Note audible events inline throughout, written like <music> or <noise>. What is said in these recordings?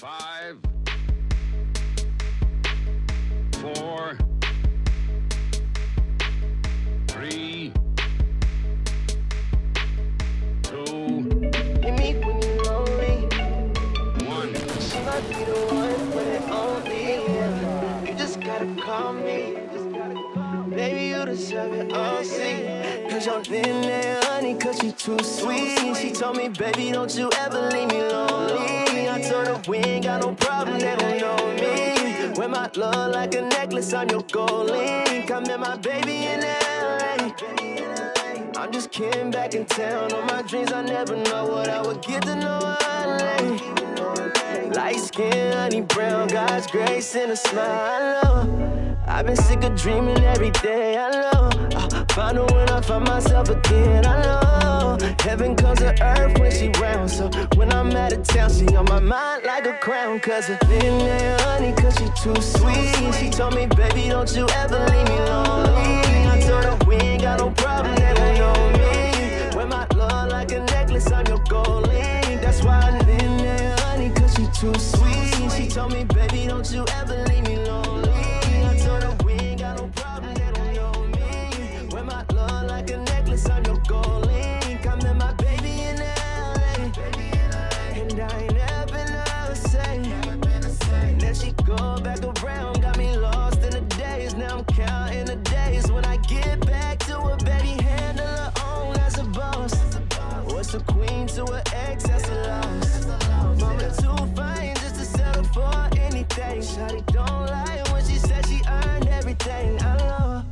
Five, four, three, two, Hit me when you lonely. one. She might be the one, but it yeah. You just gotta call me. Just gotta call me. Baby, you deserve it all, see. Cause you're in there, honey, cause you too sweet. She told me, baby, don't you ever leave me lonely. Her we ain't got no problem, they don't know me. Wear my love like a necklace, I'm your gold link. I met my baby in LA. I'm just kidding back in town. On my dreams, I never know what I would get to know LA. Light skin, honey brown, God's grace and a smile. I love. I've been sick of dreaming every day. I know. I find her when I find myself again. I know. Heaven comes to earth when she round. So when I'm out of town, she on my mind like a crown. Cause her in there, honey, cause she too sweet. She told me, baby, don't you ever leave me lonely. I told her we ain't got no problem, they don't know me. Wear my love like a necklace, I'm your gold link. That's why I'm in there, honey, cause she too sweet. She told me, baby, don't you ever leave me lonely. Shawty don't lie when she said she earned everything. I love.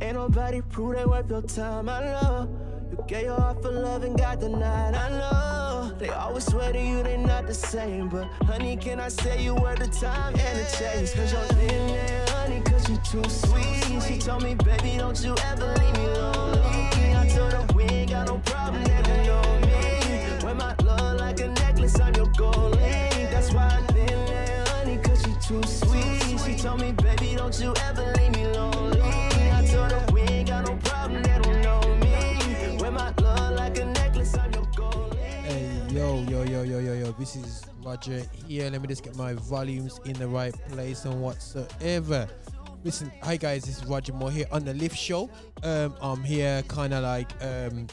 Ain't nobody prove they worth your time. I know you gave your heart for love and got denied. I know they always swear to you they not the same, but honey, can I say you worth the time and the chase? Cause you're in there, honey, cause you too sweet. She told me, baby, don't you ever leave me lonely. I told her we ain't got no problem, don't know me. Wear my love like a necklace, I'm your gold told me, baby, don't you ever leave me lonely. I told her we ain't got no problem, they don't know me. Wear my like a necklace, I'm your gold link. Hey, yo, yo, yo, yo, yo, yo. This is Roger here. Let me just get my volumes in the right place and whatsoever. Listen, hi guys, this is Roger Moore here on the Lift Show. Um, I'm here kind of like um,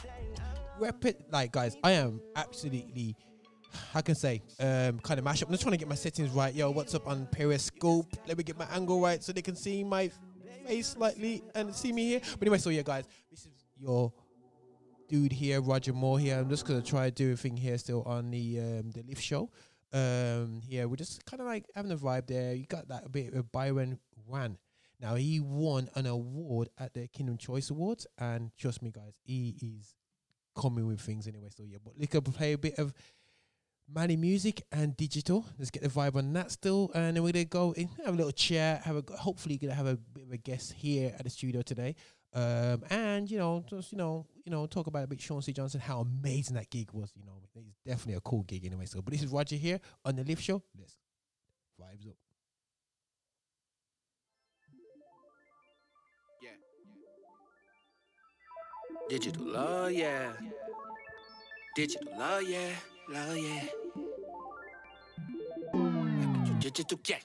rep. Like, guys, I am absolutely, I can say, um, kind of mash up. I'm just trying to get my settings right. Yo, what's up on Periscope? Let me get my angle right so they can see my face slightly and see me here. But anyway, so yeah, guys, this is your dude here, Roger Moore here. I'm just gonna try to do a thing here still on the um the lift show. Um here we're just kind of like having a vibe there. You got that bit of Byron Wan. Now he won an award at the Kingdom Choice Awards, and trust me, guys, he is coming with things anyway. So yeah, but up play a bit of Mali music and digital. Let's get the vibe on that still, and then we're gonna go in, have a little chat. Have a hopefully gonna have a bit of a guest here at the studio today, um, and you know just you know you know talk about a bit Sean C Johnson, how amazing that gig was. You know, it's definitely a cool gig anyway. So, but this is Roger here on the Lift Show. Let's vibes up. Yeah. Digital love, yeah. Digital love, yeah. Love, yeah. Digital, yeah.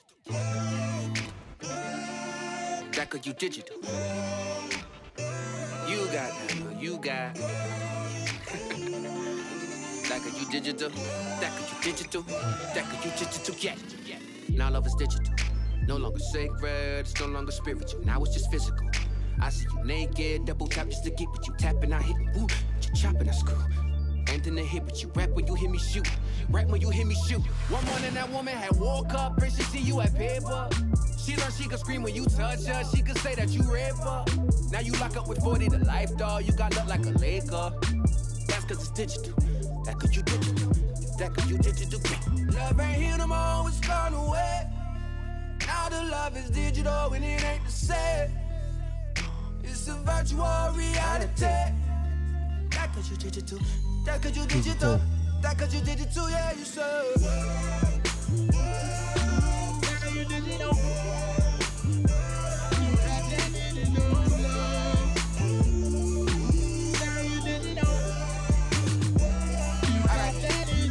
That could you digital. You got that, you got. <laughs> that could you digital. That could you digital. That could you digital, yeah. Now love is digital. No longer sacred, it's no longer spiritual. Now it's just physical. I see you naked, double tap just to get what you tapping. I hit woo, chopping, that's cool. Anything to hit, but you rap when you hear me shoot. Rap when you hear me shoot. One morning that woman had woke up and she see you at paper. She learned she could scream when you touch her. She could say that you rape her. Now you lock up with 40 the life dog. You got look like a Laker. That's cause it's digital. That cause you digital. That cause you digital. Love ain't here no more, it's gone away. Now the love is digital and it ain't the same. It's a virtual reality. That cause you digital. That cause you digital. That cause you digital, yeah, you say.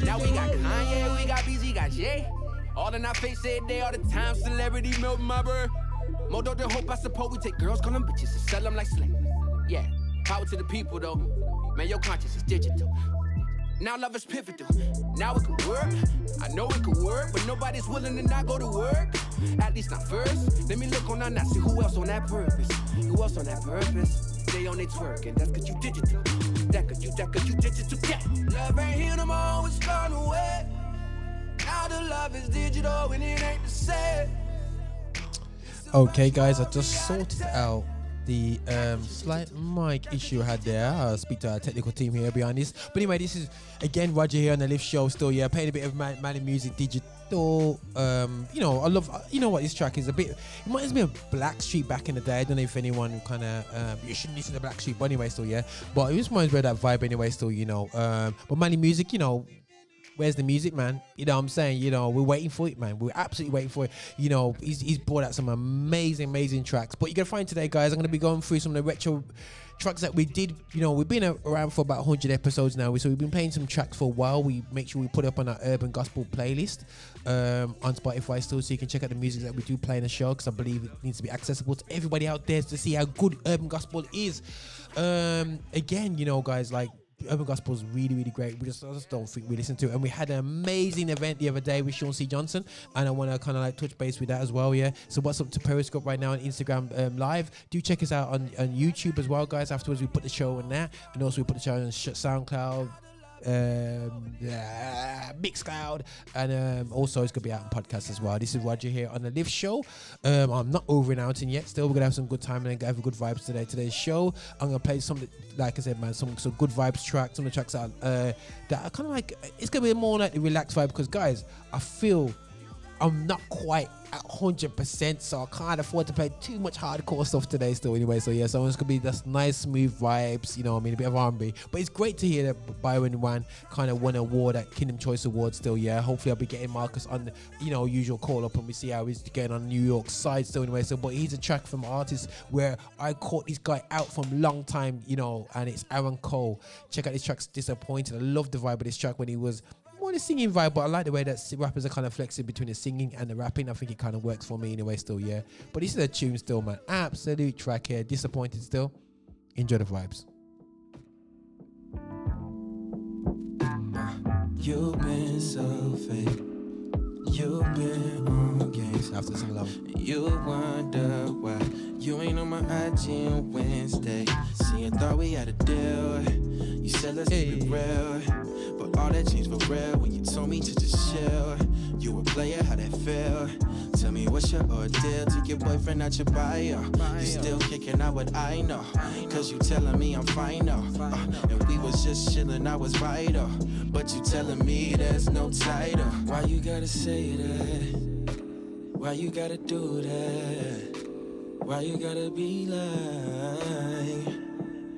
Now we got Kanye, we got BZ, got Jay. All in our face every day, all the time. Celebrity milk my bird. Modo the hope, I suppose we take girls, call them bitches, and sell them like slaves. Yeah, power to the people though. Man, your conscience is digital. Now love is pivotal. Now it can work. I know it can work, but nobody's willing to not go to work. At least not first. Let me look on that, see who else on that purpose. Who else on that purpose? They on they twerk, and that's cause you digital. That cause you, that cause you digital. Yeah. Love ain't here no more, it's gone away. Now the love is digital, and it ain't the same. Okay, guys, I just sorted out the um, slight mic issue I had there. I'll speak to our technical team here behind this. But anyway, this is again Roger here on the Lift Show. Still, yeah, playing a bit of man, man music digital. Um, you know, I love. You know what this track is a bit. It reminds me of Blackstreet back in the day. I don't know if anyone kind of um, you shouldn't listen to Blackstreet, but anyway, still, yeah. But it just reminds me of that vibe anyway. Still, you know. Um, but Mali music, you know, where's the music, man? You know what I'm saying? You know, we're waiting for it, man. We're absolutely waiting for it. You know, he's, he's brought out some amazing, amazing tracks. But you're going to find today, guys, I'm going to be going through some of the retro tracks that we did. You know, we've been around for about 100 episodes now. So we've been playing some tracks for a while. We make sure we put up on our Urban Gospel playlist um, on Spotify still. So you can check out the music that we do play in the show because I believe it needs to be accessible to everybody out there to see how good Urban Gospel is. Um, again, you know, guys, like Urban Gospel is really, really great. We just, I just don't think we listen to it. And we had an amazing event the other day with Sean C. Johnson, and I want to kind of like touch base with that as well. Yeah. So what's up to Periscope right now on Instagram um, Live? Do check us out on, on YouTube as well, guys. Afterwards, we put the show on there, and also we put the show on SoundCloud. Um, yeah, Mixcloud, and um, also it's gonna be out on podcast as well. This is Roger here on the Lift Show. Um, I'm not over out yet. Still, we're gonna have some good time and have good vibes today. Today's show, I'm gonna play some, like I said, man, some some good vibes tracks. Some of the tracks that uh, that are kind of like it's gonna be more like the relaxed vibe because guys, I feel I'm not quite at 100%, so I can't afford to play too much hardcore stuff today still anyway. So yeah, so it's gonna be just nice, smooth vibes, you know I mean, a bit of R&B. But it's great to hear that Byron Wan kind of won an award at Kingdom Choice Awards still, yeah. Hopefully I'll be getting Marcus on you know, usual call up and we see how he's getting on New York side still anyway. So, but he's a track from artist where I caught this guy out from long time, you know, and it's Aaron Cole. Check out this track's Disappointed. I love the vibe of this track when he was more the singing vibe, but I like the way that rappers are kind of flexing between the singing and the rapping. I think it kind of works for me anyway, still, yeah. But this is a tune still, man. Absolute track here. Disappointed still. Enjoy the vibes. You've been so fake. You've been on games. After some love. You wonder why you ain't on my IG on Wednesday. See, I thought we had a deal. You said let's keep it real. But all that changed for real when you told me to just chill. You a player, how that feel? Tell me what's your ordeal to your boyfriend out your bio. You still kicking out what I know. Cause you telling me I'm fine. Uh, and we was just chilling, I was vital. But you telling me there's no title. Why you gotta say that? Why you gotta do that? Why you gotta be like?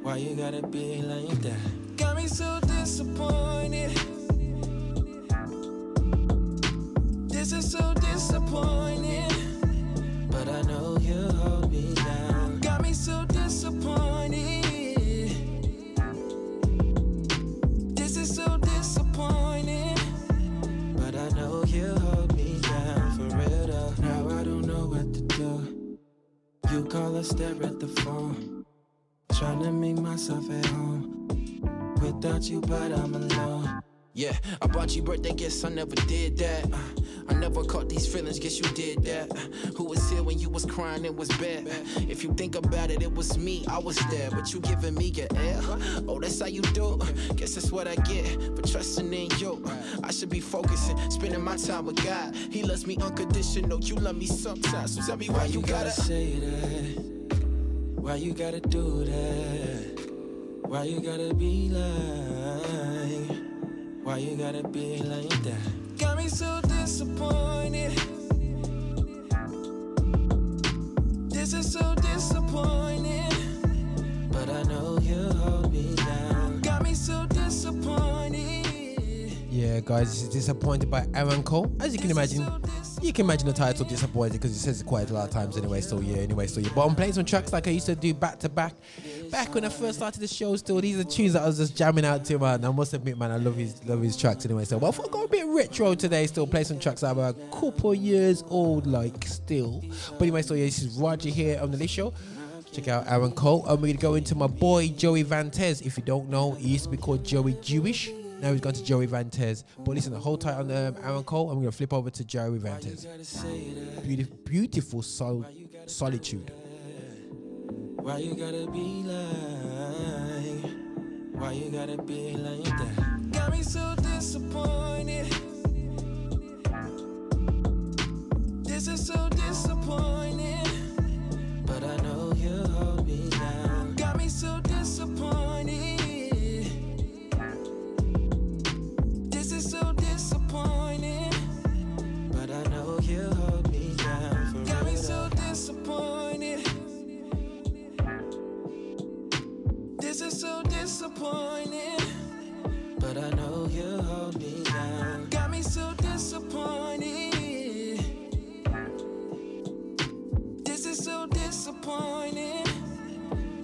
Why you gotta be like that? Got me so disappointed. This is so disappointing. But I know you hold me down. Got me so disappointed. This is so disappointing. But I know you hold me down for real. Now I don't know what to do. You call or stare at the phone. Trying to make myself at home. Without you, but I'm alone. Yeah, I bought you birthday gifts, I never did that. Uh, I never caught these feelings, guess you did that. Uh, who was here when you was crying, it was bad. Uh, if you think about it, it was me, I was there, but you giving me your air. Oh, that's how you do. Guess that's what I get for trusting in you. I should be focusing, spending my time with God. He loves me unconditional, you love me sometimes. So tell me why, you gotta say that. Why you gotta do that? Why you gotta be like? Why you gotta be like that? Got me so disappointed. This is so disappointing. But I know you hold me down. Got me so disappointed. Yeah, guys, this is disappointed by Aaron Cole. As you can imagine, you can imagine the title disappointed because it says it quite a lot of times anyway. So yeah, anyway, so yeah. But I'm playing some tracks like I used to do back to back. Back when I first started the show, still these are tunes that I was just jamming out to, man. I must admit, man, I love his love his tracks anyway. So well, I got a bit retro today. Still play some tracks that are a couple years old, like still. But anyway, so yeah, this is Roger here on the Lift Show. Check out Aaron Cole. and we're to go into my boy Joey Vantes. If you don't know, he used to be called Joey Jewish. Now he's gone to Joey Vantes. But listen, the whole time on um, Aaron Cole, I'm to flip over to Joey Vantes. Beautiful, beautiful sol- solitude. Why you gotta be like? Why you gotta be like that? Got me so disappointed. This is so disappointing. But I know you hold me down. Got me so disappointed. This is so disappointing. But I know you hold me down. Got me so disappointed. So disappointing. But I know you hold me down. Got me so disappointed. This is so disappointing.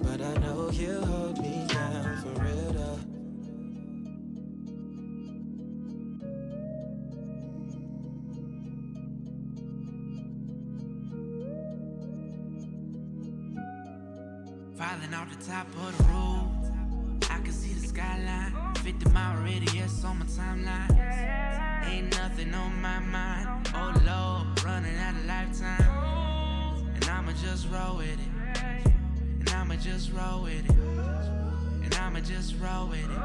But I know you hold me down for real though. Falling off the top of the roof. Skyline. 50 mile radius on my timeline. Ain't nothing on my mind. Oh Lord, running out of lifetime. And I'ma just roll with it. And I'ma just roll with it. And I'ma just roll with it.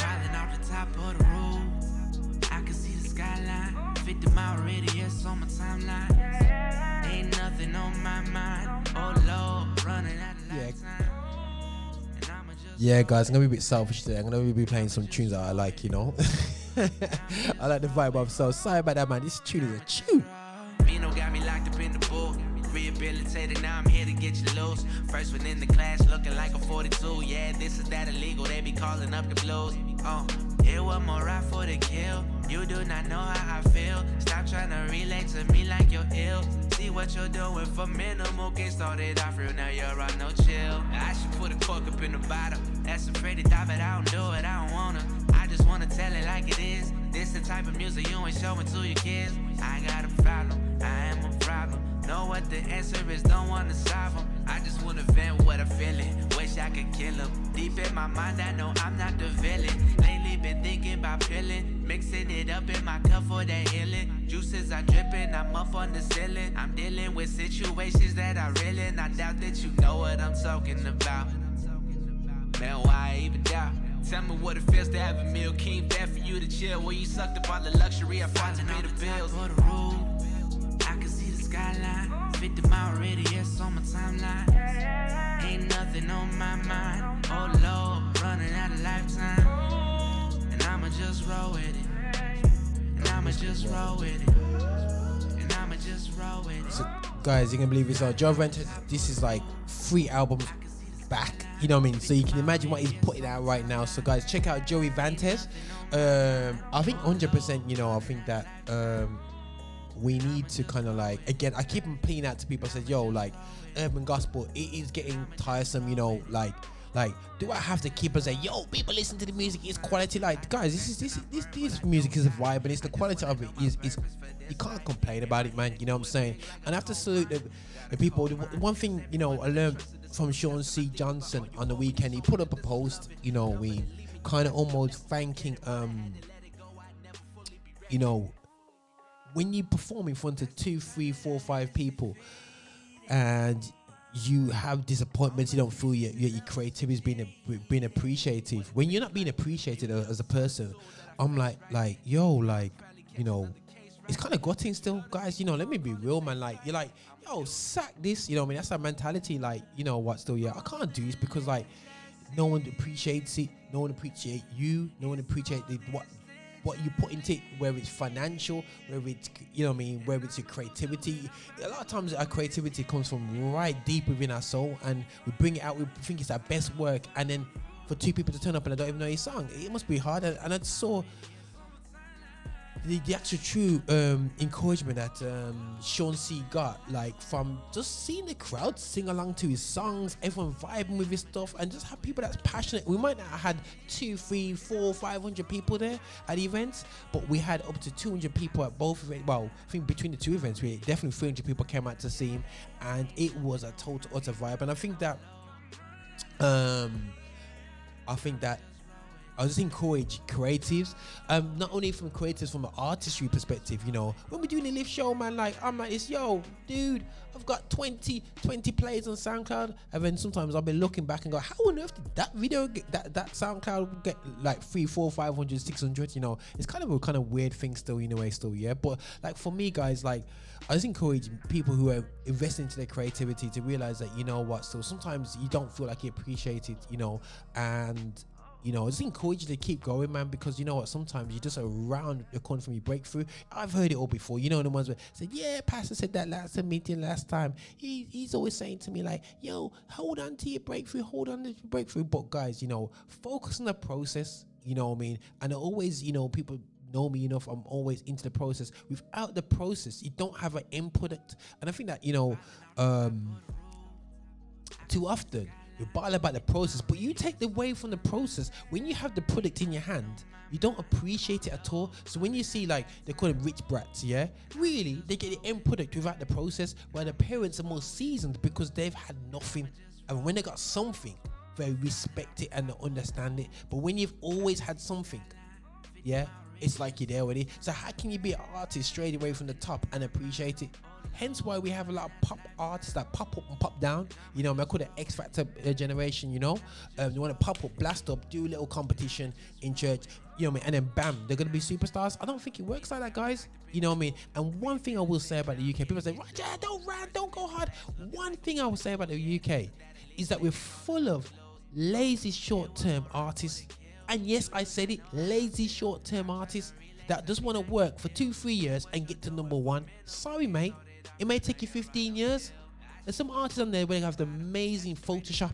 Falling off the top of the roof. I can see the skyline. 50 mile radius on my timeline. Ain't nothing on my mind. Oh Lord, running out of Yeah. lifetime. Yeah, guys, I'm gonna be a bit selfish today. I'm gonna be playing some tunes that I like, you know. <laughs> I like the vibe of so sorry about that, man. This tune is a tune. Vino got me locked up in the booth. Rehabilitated, now I'm here to get you loose. First one in the class, looking like a 42. Yeah, this is that illegal. They be calling up the blues. Oh, it was more right for the kill. You do not know how I feel. Stop trying to relate to me like you're ill. See what you're doing for minimal. Get started off real, now you're on no chill. I should put a cork up in the bottle. That's afraid to die, but I don't do it. I don't wanna. I just wanna tell it like it is. This the type of music you ain't showing to your kids. I got a problem. I am a problem. Know what the answer is, don't wanna solve 'em. I just wanna vent what I'm feeling. Wish I could kill 'em. Deep in my mind, I know I'm not the villain. Lately been thinking about pilling. Mixing it up in my cup for that healing. Juices are dripping, I'm up on the ceiling. I'm dealing with situations that I really, and I doubt that you know what I'm talking about. Man, why I even doubt? Tell me what it feels to have a meal. Came back for you to chill. Where you sucked up all the luxury I fought to pay the bills. For the roof, I can see the skyline. 50 mile radius on my timeline. Ain't nothing on my mind. Oh Lord, running out of lifetime. And I'ma just roll with it. And I'ma just roll with it. And I'ma just roll with it. So, guys, you can believe. So, Joey Vantes, this is like three albums back. You know what I mean? So you can imagine what he's putting out right now. So, guys, check out Joey Vantes. Um, I think 100%. You know, I think that um, we need to kind of like again. I keep pleading out to people. I said, "Yo, like urban gospel, it is getting tiresome." You know, like. Like, do I have to keep and say, "Yo, people listen to the music, it's quality"? Like, guys, this is this this this music is a vibe, and it's the quality of it is is you can't complain about it, man. You know what I'm saying? And I have to salute the, the people. The one thing you know I learned from Sean C. Johnson on the weekend, he put up a post. You know, we kind of almost thanking um, you know, when you perform in front of two, three, four, five people, and you have disappointments, you don't feel your, your, your creativity is being being appreciated. When you're not being appreciated a- as a person, I'm like, like, yo, like, you know, it's kind of gutting still, guys. You know, let me be real, man. Like, you're like, yo, sack this. You know, I mean, that's that mentality. Like, you know what? Still, yeah, I can't do this because like, no one appreciates it. No one appreciate you. No one appreciate the, what what you put into it, whether it's financial, whether it's you know I mean, whether it's your creativity. A lot of times our creativity comes from right deep within our soul, and we bring it out. We think it's our best work, and then for two people to turn up and I don't even know your song, it must be hard. And, and I saw the, the actual true um, encouragement that um, Sean C got, like from just seeing the crowd sing along to his songs, everyone vibing with his stuff, and just have people that's passionate. We might not have had two, three, four, five hundred people there at events, but we had up to two hundred people at both events. Well, I think between the two events, we definitely three hundred people came out to see him, and it was a total utter vibe. And I think that, um, I think that I was just encourage creatives, um, not only from creatives from an artistry perspective, you know, when we're doing a live show, man, like I'm like this, yo, dude, I've got 20, 20 plays on SoundCloud, and then sometimes I'll be looking back and go, how on earth did that video get that that SoundCloud get like three, four, five hundred, six hundred? You know, it's kind of a kind of weird thing still, in a way, still, yeah. But like for me, guys, like I just encourage people who are investing into their creativity to realize that you know what, so sometimes you don't feel like you appreciate it, you know, and you know, I just encourage you to keep going, man, because you know what? Sometimes you're just around the corner from your breakthrough. I've heard it all before. You know, the ones where said, "Yeah, Pastor said that last meeting last time." He, he's always saying to me like, "Yo, hold on to your breakthrough, hold on to your breakthrough." But guys, you know, focus on the process. You know what I mean? And always, you know, people know me enough. I'm always into the process. Without the process, you don't have an input. And I think that you know, um, too often you're all about the process, but you take the way from the process. When you have the product in your hand, you don't appreciate it at all. So when you see like they call them rich brats, yeah, really they get the end product without the process. Where the parents are more seasoned because they've had nothing, and when they got something, they respect it and they understand it. But when you've always had something, yeah, it's like you're there already. So how can you be an artist straight away from the top and appreciate it? Hence why we have a lot of pop artists that pop up and pop down. You know, I, call it X Factor uh, generation. You know, um, you want to pop up, blast up, do a little competition in church. You know what I mean? And then bam, they're gonna be superstars. I don't think it works like that, guys. You know what I mean? And one thing I will say about the UK, people say, Roger, don't run, don't go hard. One thing I will say about the UK is that we're full of lazy short-term artists. And yes, I said it, lazy short-term artists that just want to work for two, three years and get to number one. Sorry, mate. It may take you 15 years. There's some artists on there where they have the amazing Photoshop,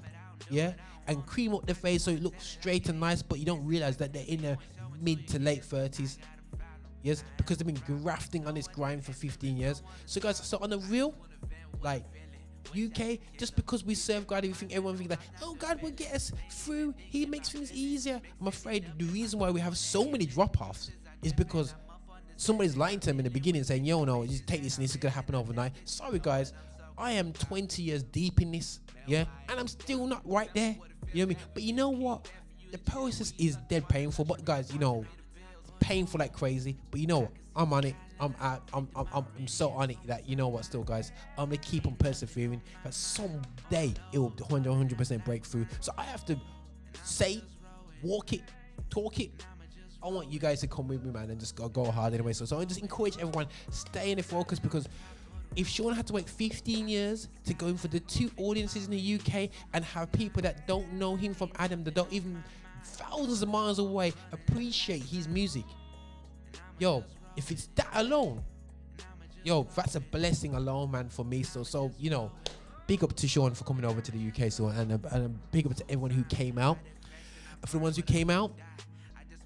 yeah, and cream up their face so it looks straight and nice, but you don't realize that they're in their mid to late 30s. Yes, because they've been grafting on this grind for 15 years. So, guys, so on the real, like, UK, just because we serve God, we think everyone thinks like, oh, God will get us through. He makes things easier. I'm afraid the reason why we have so many drop-offs is because somebody's lying to them in the beginning, saying, "Yo, no, just take this and this is gonna happen overnight." Sorry, guys, I am 20 years deep in this, yeah, and I'm still not right there. You know what I mean? But you know what? The process is dead painful, but guys, you know, painful like crazy. But you know what? I'm on it. I'm I'm, I'm, I'm, I'm so on it that you know what, still, guys, I'm gonna keep on persevering. That someday it will 100 percent break through. So I have to say, walk it, talk it. I want you guys to come with me, man, and just go, go hard anyway. So, so I just encourage everyone stay in the focus because if Sean had to wait 15 years to go in for the two audiences in the UK and have people that don't know him from Adam, that don't even thousands of miles away appreciate his music, yo, if it's that alone, yo, that's a blessing alone, man, for me. So, so you know, big up to Sean for coming over to the UK. So, and a, and a big up to everyone who came out. For the ones who came out,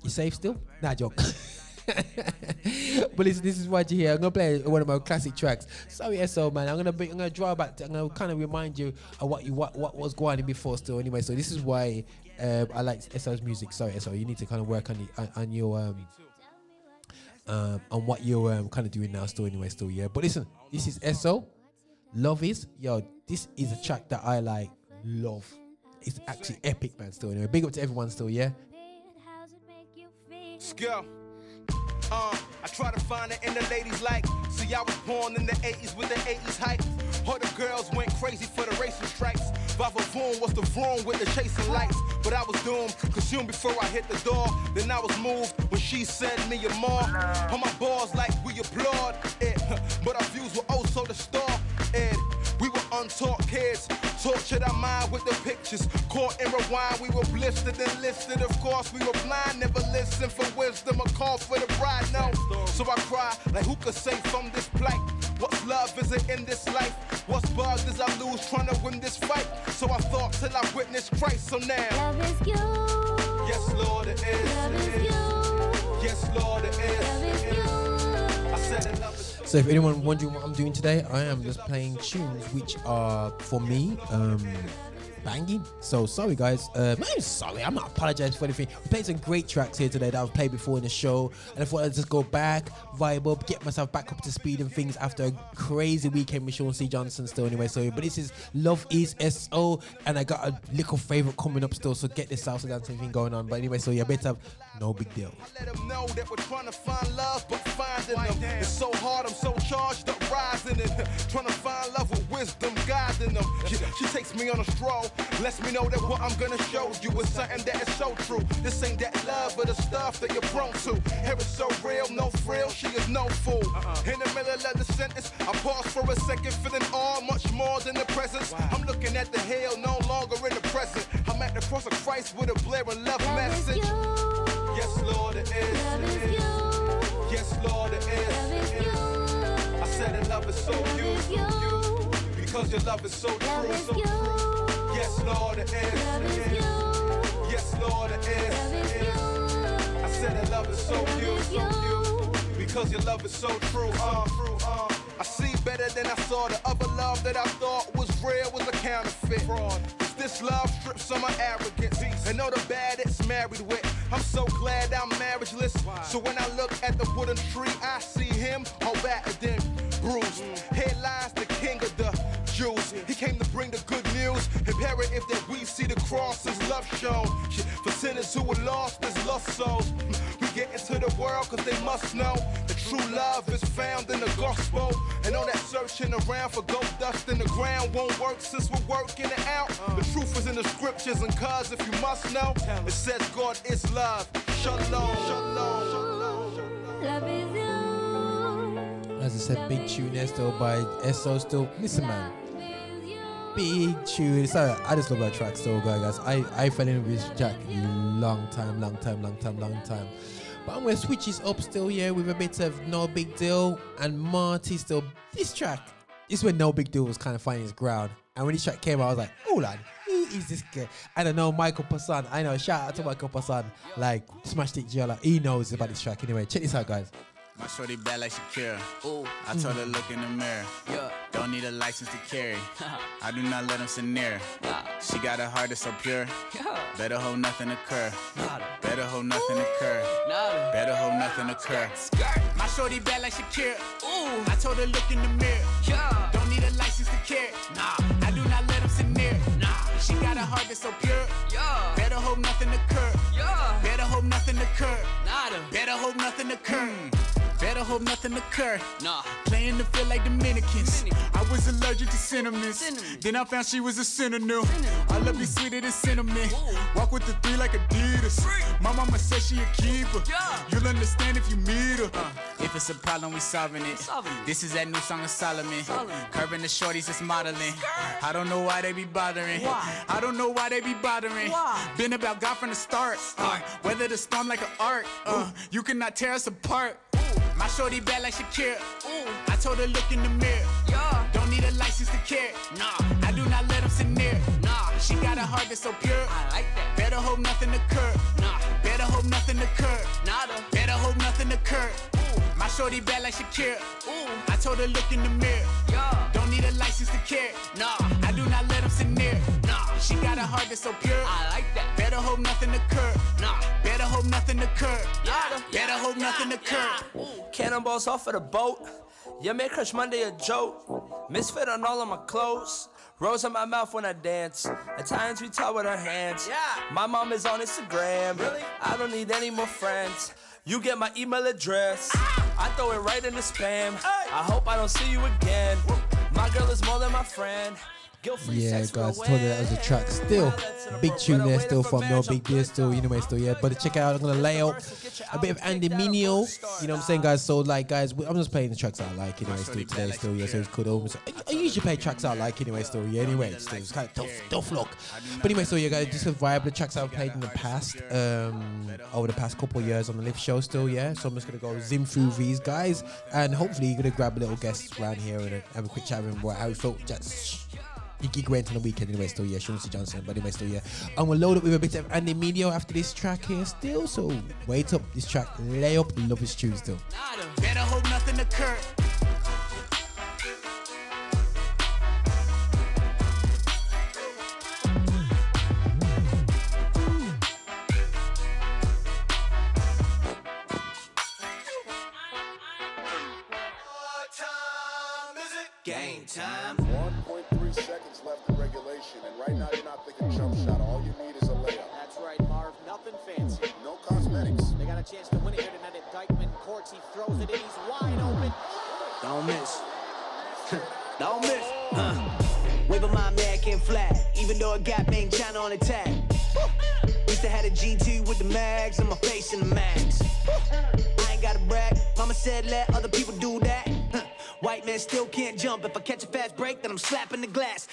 you safe still? Nah, joke. <laughs> but listen, this is what you hear. I'm gonna play one of my classic tracks. Sorry, SO man. I'm gonna be, I'm gonna draw back. To, I'm gonna kind of remind you of what you what what was going on before. Still, anyway. So this is why um, I like SO's music. Sorry, SO. You need to kind of work on the, on, on your um, um on what you're um, kind of doing now. Still, anyway. Still, yeah. But listen, this is SO. Love is yo. This is a track that I like. Love. It's actually epic, man. Still, anyway. Big up to everyone. Still, yeah. Go. Uh, I try to find it in the ladies like. See, I was born in the 80s with the 80s hype. All the girls went crazy for the racing stripes. Vava Voom was the vroom with the chasing lights. But I was doomed, consumed before I hit the door. Then I was moved when she said me a more. On my balls like we applaud it. <laughs> But our views were oh also the star. And we were untaught kids. Tortured our mind with the pictures. Caught in rewind, we were blistered and listed. Of course, we were blind, never listened for wisdom. A call for the bride, no. So I cry, like who could save from this plight? What's love is it in this life? What's bugged is I lose trying to win this fight? So I thought till I witnessed Christ, so now. Love is you. Yes, Lord, it is. Love it is you. Yes, Lord, it is. I said that love is So if anyone wondering what I'm doing today, I am just playing tunes which are for me um banging. So sorry guys. Um, I'm sorry. I'm not apologizing for anything. We played some great tracks here today that I've played before in the show, and I thought I'd just go back, vibe up, get myself back up to speed and things after a crazy weekend with Sean C. Johnson still anyway. So but this is Love Is SO, and I got a little favorite coming up still. So get this salsa dancing thing going on. But anyway, so yeah, better no big deal. Let them know that we're trying to find love, but finding them. It's so hard, I'm so charged up, rising it. <laughs> trying to find love with wisdom, guiding them. She, she takes me on a stroll, lets me know that what I'm gonna show you is something that is so true. This ain't that love, but the stuff that you're prone to. Here it's so real, no frill, she is no fool. Uh-uh. In the middle of the sentence, I pause for a second, feeling all much more than the presence. I'm looking at the hell, no longer in the present. I'm at the cross of Christ with a blaring love message. Yes, Lord, it is. Yes, Lord, it is. I said that love is so you, because your love is so true. So true. Yes, Lord, it is. Yes, Lord, it is. I said that love is so you, because your love is so true. Uh, uh. I see better than I saw. The other love that I thought was real was a counterfeit. Fraud. This love strips some of arrogance and all the bad married with. I'm so glad I'm marriageless. So when I look at the wooden tree, I see him all battered and bruised. Mm. Headlines, He came to bring the good news. Imperative that we see the cross as love shown. For sinners who are lost as lost souls. We get into the world cause they must know the true love is found in the gospel. And all that searching around for gold dust in the ground won't work since we're working it out. The truth is in the scriptures, and cuz if you must know, it says God is love. Shalom, shalom, shalom. As I said, big tune there still by SO still. Listen, man. Big tune. Sorry, I just love that track still, guys. I, I fell in with Jack long time, long time, long time, long time. But I'm gonna switch this up still, here with a bit of nobigdyl and Marty still. This track, this is when nobigdyl was kind of finding his ground. And when this track came out, I was like, oh, lad, who is this guy? I don't know, Michael Passan. I know, shout out to Michael Passan. Like, Smash It Jella. He knows about this track anyway. Check this out, guys. My shorty bad like Shakira. Ooh, I told her look in the mirror. yeah. Don't need a license to carry. <laughs> I do not let them sit near. Nah. She got a heart that's so pure. Yeah. Better hope nothing occur. Nada. Better hope nothing occur. Nada. Better hope nothing occur. Skirt. My shorty bad like Shakira. Ooh, I told her look in the mirror. yeah. Don't need a license to carry. Nah, I do not let them sit near. nah. She got a heart that's so pure. Yeah. Better hope nothing occur. Yeah. Better hope nothing occur. Nada. Better hope nothing occur. Better hope nothing occur. Nah. Playing the field like Dominicans. Dominican. I was allergic to cinnamon. Then I found she was a synonym. I love you sweeter than cinnamon. Ooh. Walk with the three like Adidas. Free. My mama said she a keeper. Yeah. You'll understand if you meet her. if it's a problem, we solving it. Solving it. This is that new song of Solomon. Solomon. Curving the shorties, it's modeling. I don't know why they be bothering. Why? I don't know why they be bothering. Why? Been about God from the start. Uh, weather the storm like an art. Uh, you cannot tear us apart. My shorty bad like Shakira. Ooh, I told her look in the mirror. yeah. Don't need a license to care. Nah, I do not let them sit near. nah. She got a heart that's so pure. I like that. Better hope nothing occur. Nah, Better hope nothing occur. nada. Better hope nothing occur. Ooh, My shorty bad like Shakira. ooh, I told her look in the mirror. yeah. Don't need a license to care. Nah, I do not let them sit near. nah. She got a heart that's so pure. I like that. Better hope nothing occur. Nah, Better hope nothing occur. nada. Better hope nothing occur. Cannonballs off of the boat. Your man Crush Monday a joke. Misfit on all of my clothes. Rose in my mouth when I dance. At times we talk with our hands. Yeah. My mom is on Instagram. Really? I don't need any more friends. You get my email address. Ah. I throw it right in the spam. I hope I don't see you again. My girl is more than my friend. Guilt-free Yeah, sex guys, for told you that was a track. Still, big tune there, still from nobigdyl, still, you know, man, still, yeah. But to check out, I'm gonna lay out a bit of Andy Mineo, you know what I'm saying, guys? So, like, guys, I'm just playing the tracks I like, anyway, still today, still, yeah. So it's cool. Almost, I, I usually play tracks I like, anyway, still, yeah. Anyway, still, it's kind of tough, tough look. But anyway, so yeah, guys, just a vibe the tracks I've played in the past, um, over the past couple of years on the lift show, still, yeah. So I'm just gonna go zim through these guys, and hopefully you're gonna grab a little guest around here and have a quick chat with him about how he felt. Just Gig went on the weekend anyway, still, yeah. C. Johnson, but anyway, still, yeah. And we'll load up with a bit of Andy Mineo after this track here, still. So wait up, this track, lay up, love his tune still. Better hope nothing occurred. Glass.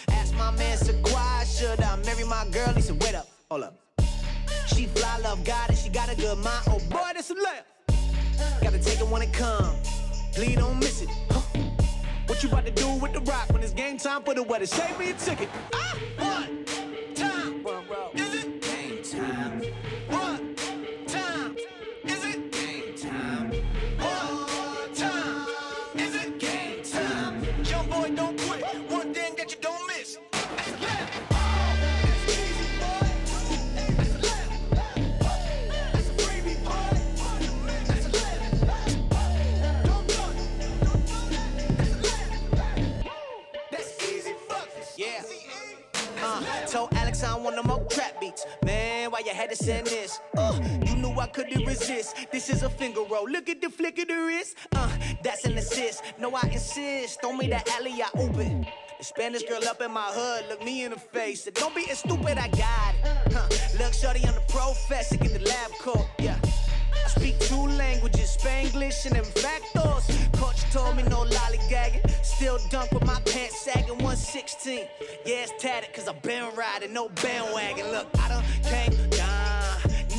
This is a finger roll. Look at the flick of the wrist. Uh, that's an assist. No, I insist. Throw me that alley, I open. The Spanish girl up in my hood, look me in the face. Said, Don't be as stupid, I got it. Huh. Look, shorty, I'm the professor, get the lab coat. Yeah. I speak two languages, Spanglish and factors. Coach told me no lollygagging. Still dunk with my pants sagging 116. Yeah, it's tatted cause I've been riding, no bandwagon. Look, I done came down.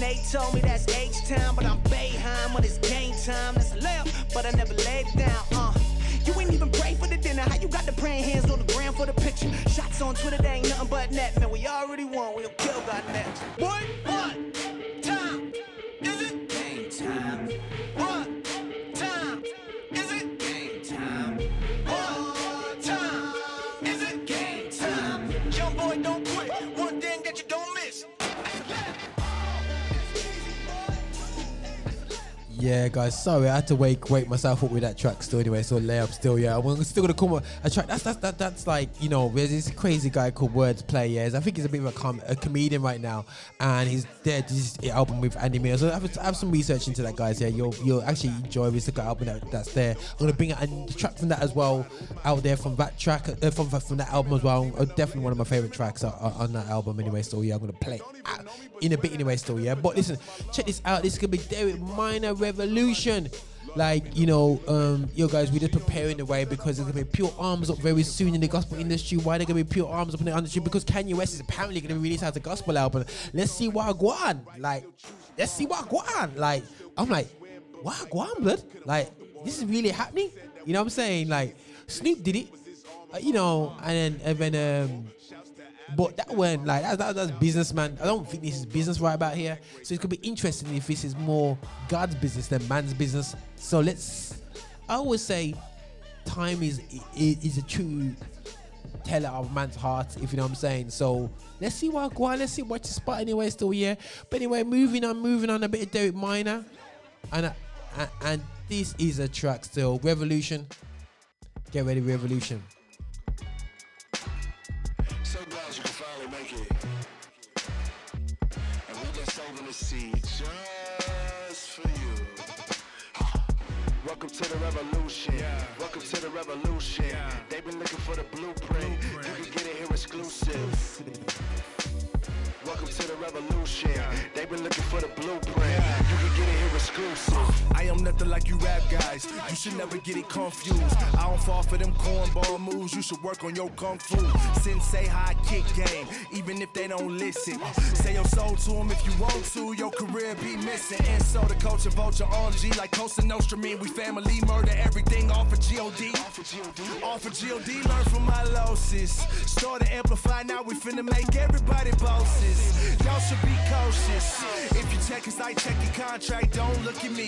Nate told me that's H-Town, but I'm Bayheim when it's game time. That's layup, but I never laid down. Uh. You ain't even pray for the dinner. How you got the praying hands on the ground for the picture? Shots on Twitter, they ain't nothing but net. Man, we already won. We'll kill God next. Boy, one Yeah, guys. Sorry, I had to wake wake myself up with that track. Still, anyway, so layup. Still, yeah. I'm still gonna come with a track. That's that's that, that's like you know, there's this crazy guy called Words Play. Yeah, I think he's a bit of a, com- a comedian right now, and he's there. This album with Andy Mineo. So have, have some research into that, guys. Yeah, you'll you'll actually enjoy this the album that, that's there. I'm gonna bring a, track from that as well out there from that track uh, from from that album as well. Uh, definitely one of my favorite tracks on, on that album. Anyway, so yeah, I'm gonna play in a bit anyway. Still, yeah. But listen, check this out. This is gonna be Derek Minor Revolution. Like, you know, um, yo guys, we're just preparing the way because there's gonna be pure arms up very soon in the gospel industry. Why they're gonna be pure arms up in the industry? Because Kanye West is apparently gonna release as a gospel album. Let's see what go on. Like, let's see what go on. Like, I'm like, what go on, blood? Like, this is really happening. You know what I'm saying? Like, Snoop did it. Uh, you know, and then and then um but that went like that, that, that's businessman. I don't think this is business right about here. So it could be interesting if this is more God's business than man's business. So let's. I always say, time is is, is a true teller of man's heart. If you know what I'm saying. So let's see what go on. Let's see what you spot anyway. Still here. But anyway, moving on, moving on a bit of Derek Minor, and uh, and, and this is a track still. Revolution. Get ready, Revolution. Seed just for you. Welcome to the revolution. Welcome to the revolution. They've been looking for the blueprint. You can get it here exclusive. Welcome to the revolution. They've been looking for the blueprint. You can get it here exclusive. I am nothing like you rap guys. You should never get it confused. I don't fall for them cornball moves. You should work on your kung fu. Sensei high kick game, even if they don't listen. Say your soul to them if you want to. Your career be missing. And so the and vulture on G like Cosa Nostra. Me, we family murder everything off of God. Off of G-O-D, learn from my losses. Started amplify, now we finna make everybody bosses. Y'all should be cautious. If you check us, I check your contract, don't look at me.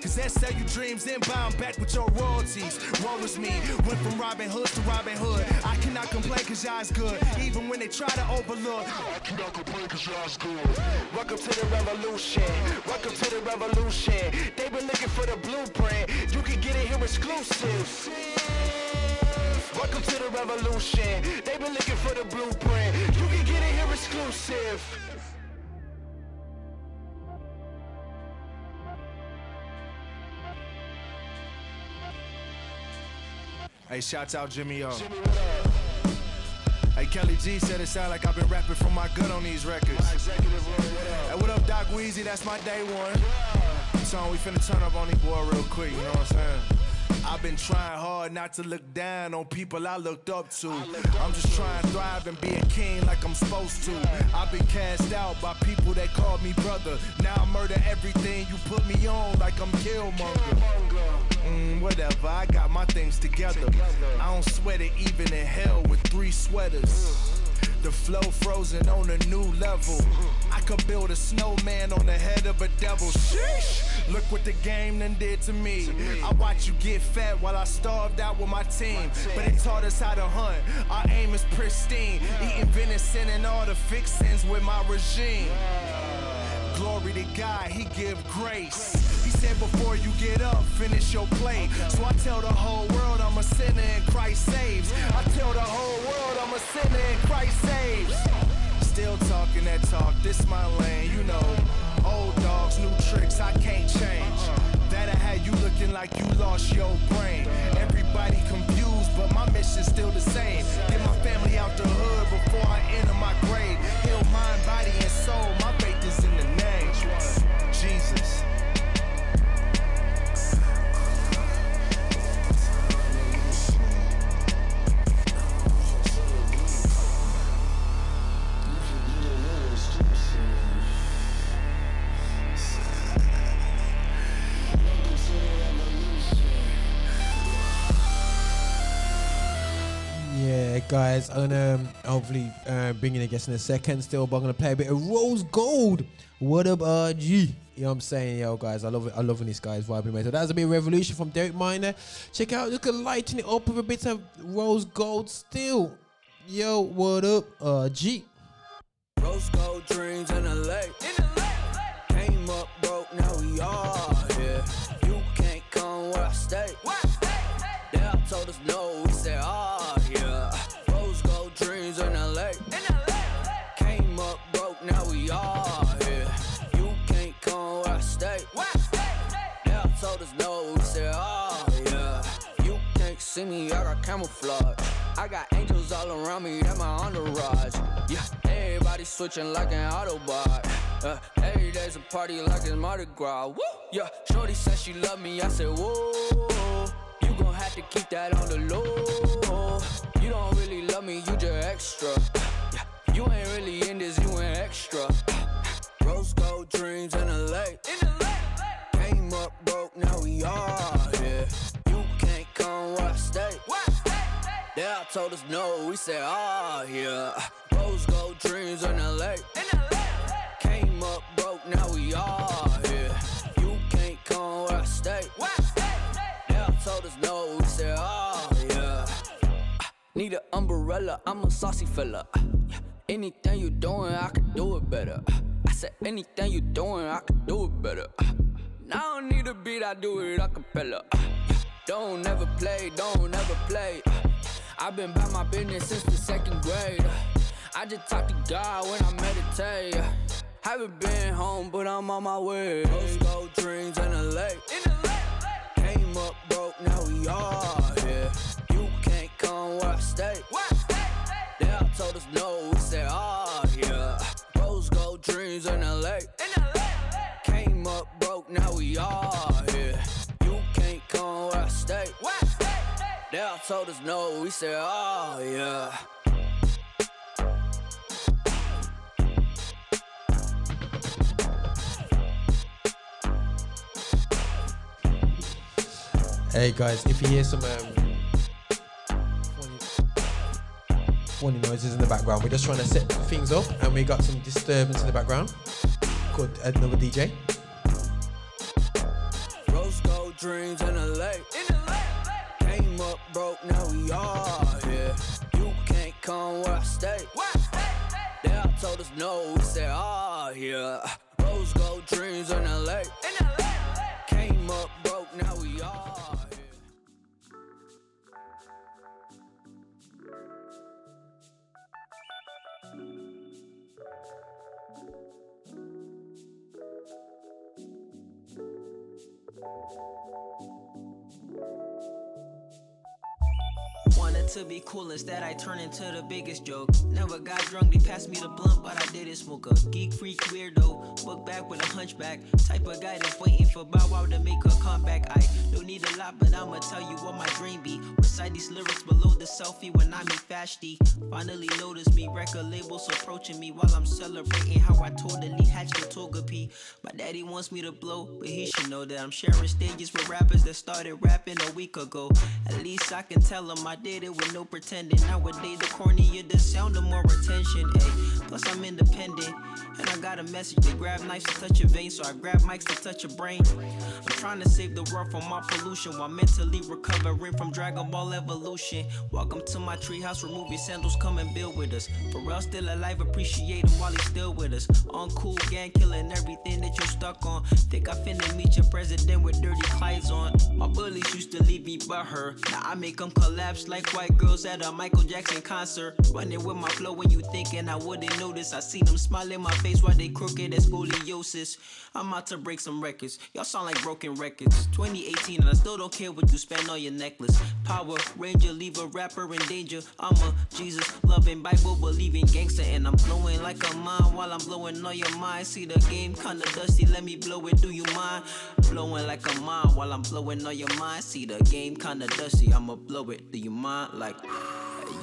Cause that sell you dreams inbound back with your royalties. Woe is me, went from Robin Hood to Robin Hood. I cannot complain cause y'all's good. Even when they try to overlook. I cannot complain cause y'all's good. Welcome to the revolution. Welcome to the revolution. They been looking for the blueprint. You can get it here exclusive. Welcome to the revolution. They been looking for the blueprint. Exclusive. Hey, shouts out Jimmy O. Hey, Kelly G said it sound like I've been rapping from my gut on these records. Hey, what up, Doc Weezy? That's my day one. Song we finna turn up on these boy real quick, you know what I'm saying? I've been trying hard not to look down on people I looked up to. I'm just trying to thrive and be a king like I'm supposed to. I've been cast out by people that called me brother. Now I murder everything you put me on like I'm Killmonger. Mm, whatever, I got my things together. I don't sweat it even in hell with three sweaters. The flow frozen on a new level. Could build a snowman on the head of a devil. Sheesh! Look what the game done did to me. I watch you get fat while I starved out with my team. But it taught us how to hunt. Our aim is pristine. Eating venison and all the fixings with my regime. Glory to God, He give grace. He said before you get up, finish your plate. So I tell the whole world I'm a sinner and Christ saves. I tell the whole world I'm a sinner and Christ saves. Still talking that talk, this my lane, you know. Old dogs, new tricks, I can't change. Uh-uh. That I had you looking like you lost your brain. Everybody confused, but my mission's still the same. Get my family out the hood before I enter my grave. Heal mind, body, and soul. My faith is in the name. Guys, I'm gonna um, hopefully uh, bring in a guest in a second still, but I'm gonna play a bit of Rose Gold. What up, RG? You know what I'm saying, yo, guys. I love it. I love when these guys vibing, mate. So that's a bit of revolution from Derek Minor. Check out, look at lighting it up with a bit of Rose Gold still. Yo, what up, G? Rose gold dreams in LA. See me, I got camouflage. I got angels all around me, that my entourage. Yeah, everybody switching like an Autobot. Uh, every day's a party like it's Mardi Gras. Woo! Yeah, Shorty said she love me, I said whoa. You gon' have to keep that on the low. You don't really love me, you just extra. Yeah, you ain't really in this, you ain't extra. Rose gold dreams in LA. Came up broke, now we are I. They all told us no, we said ah yeah. Rose gold dreams in LA. Came up broke, now we are here. You can't come where I stay. They all told us no, we said ah yeah. Need an umbrella, I'm a saucy fella. Anything you doing, I can do it better. I said anything you doing, I can do it better. Now I don't need a beat, I do it a cappella. Don't ever play, don't ever play. I've been by my business since the second grade. I just talk to God when I meditate. Haven't been home, but I'm on my way. Rose gold dreams in LA. Came up broke, now we are told us no, we said oh yeah. Hey guys, if you hear some um, funny, noises in the background, we're just trying to set things up, and we got some disturbance in the background. Called another DJ. Rose gold dreams in the lake. Can't come where I stay. They all told us no, we said ah To be cool, instead I turned into the biggest joke. Never got drunk, they passed me the blunt, but I didn't smoke a geek freak weirdo. Book back with a hunchback, type of guy that's waiting for Bow Wow to make a comeback. I don't need a lot, but I'ma tell you what my dream be. Recite these lyrics below the selfie when I'm in. Finally notice me, record labels approaching me while I'm celebrating how I totally hatched the toga P. My daddy wants me to blow, but he should know that I'm sharing stages with rappers that started rapping a week ago. At least I can tell him I did it with no pretending. Nowadays, the cornier the sound, the more attention. Ay. Plus, I'm independent, and I got a message. They grab knives to touch a vein, so I grab mics to touch a brain. I'm trying to save the world from all pollution while mentally recovering from Dragon Ball evolution. Welcome to my treehouse. Remove your sandals, come and build with us. Pharrell still alive, appreciate him while he's still with us. Uncool gang, killing everything that you're stuck on. Think I finna meet your president with dirty clothes on. My bullies used to leave me but her. Now I make them collapse like white girls at a Michael Jackson concert. Running with my flow when you thinking I wouldn't notice. I seen them smile in my face while they crooked as scoliosis. I'm out to break some records. Y'all sound like broken records. 2018 and I still don't care what you spend on your necklace. Power Ranger, leave a rapper in danger. I'm a Jesus loving, Bible believing gangster, and I'm flowing like a mine while I'm blowing on your mind. See the game kinda dusty, let me blow it. Do you mind? Blowing like a mine while I'm blowing on your mind. See the game kinda dusty, I'ma blow it. Do you mind? Like,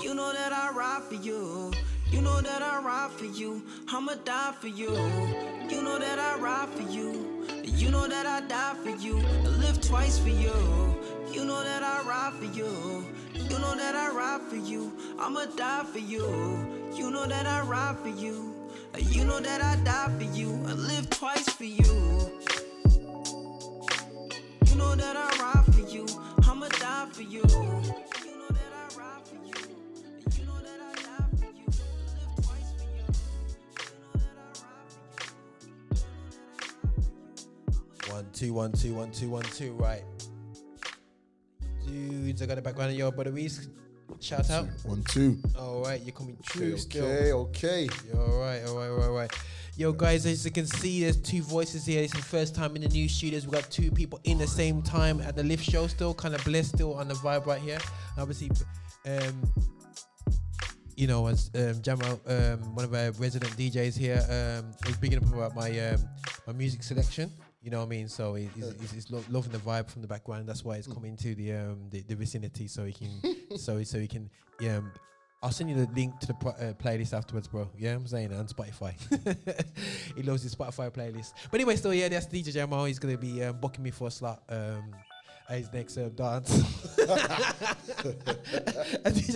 you know that I ride for you. You know that I ride for you. I'ma die for you. You know that I ride for you. You know that I die for you. I live twice for you. You know that I ride for you. You know that I ride for you. I'ma die for you. You know that I ride for you. You know that I die for you. I live twice for you. You know that I ride for you. I'ma die for you. Two one two one two one two. Right, dudes. I got the background of your brother Reese. Shout out. One, two. All right, you're coming true Okay, still. okay, okay. You're all right, all right, all right, all right. Yo, guys, as you can see, there's two voices here. It's the first time in the new studios. We got two people in the same time at the lift show. Still kind of blessed, still on the vibe right here. Obviously, um, you know, as um, Jamal, um, one of our resident DJs here, um, was speaking up about my um, my music selection. You know what I mean? So he's, he's, he's lo- loving the vibe from the background. That's why he's coming to the um the, the vicinity so he can <laughs> so so he can um. I'll send you the link to the pro- uh, playlist afterwards, bro. Yeah, I'm saying on Spotify. <laughs> he loves his Spotify playlist. But anyway, still, yeah, that's DJ Jamal. He's gonna be um, booking me for a slot um, at his next um, dance. <laughs>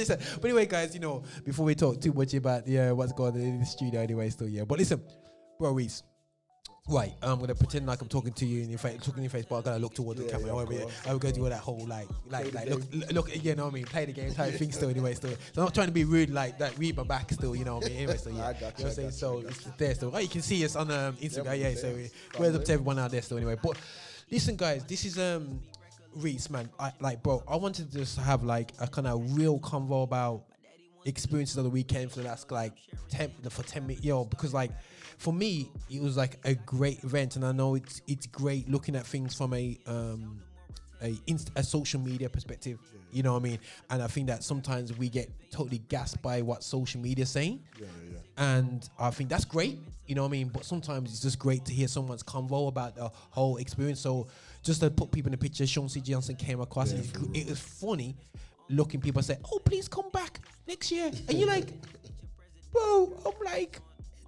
Said- but anyway, guys, you know, before we talk too much about yeah what's going on in the studio, anyway, still yeah. But listen, bro, Reese. Right, I'm gonna pretend like I'm talking to you in your face, talking in your face, but I'm gonna look towards the Yeah, camera. yeah, I'm gonna. Gonna do all that whole like, like, like, look, look, you know what I mean? Play the game type thing still, anyway. Still, so I'm not trying to be rude, like that. Read my back still, you know what I mean? Anyway, so yeah, <laughs> I got you you, know what I'm saying? So it's there still. Oh, you can see us on um, Instagram, yeah. yeah. So where's up to everyone out there still, anyway. But listen, guys, this is um, Reese, man. I like, bro. I wanted to just have like a kind of real convo about experiences of the weekend for the last like 10 for 10 minutes yo because like for me it was like a great event and i know it's it's great looking at things from a um a, inst- a social media perspective you know what i mean and i think that sometimes we get totally gassed by what social media is saying Yeah, yeah, yeah. and I think that's great, you know what I mean? But sometimes it's just great to hear someone's convo about the whole experience. So just to put people in the picture, Sean C. Johnson came across Yeah, and it, it was funny looking people say, Oh, please come back next year. And you're like, Bro, I'm like,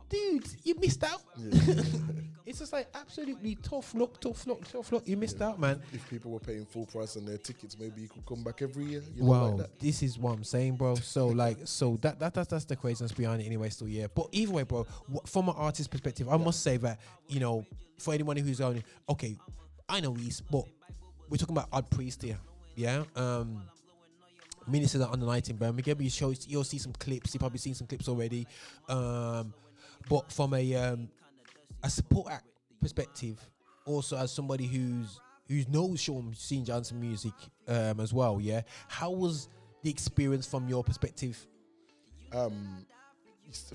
dude, you missed out. <laughs> It's just like absolutely tough look, tough look, tough look. You missed out, man. If people were paying full price on their tickets, maybe you could come back every year. You know, Wow, like this is what I'm saying, bro. So like, so that, that that's that's the craziness behind it, anyway. Still, yeah. But either way, bro. From an artist perspective, I must say that you know, for anyone who's going, okay, I know East, but we're talking about Odd Priest here, yeah. Um, Minister under night in Birmingham. You show, you'll see some clips. You've probably seen some clips already. Um, but from a um, a support act perspective, also as somebody who's who knows Sean Sean Johnson music um, as well, yeah. How was the experience from your perspective? um,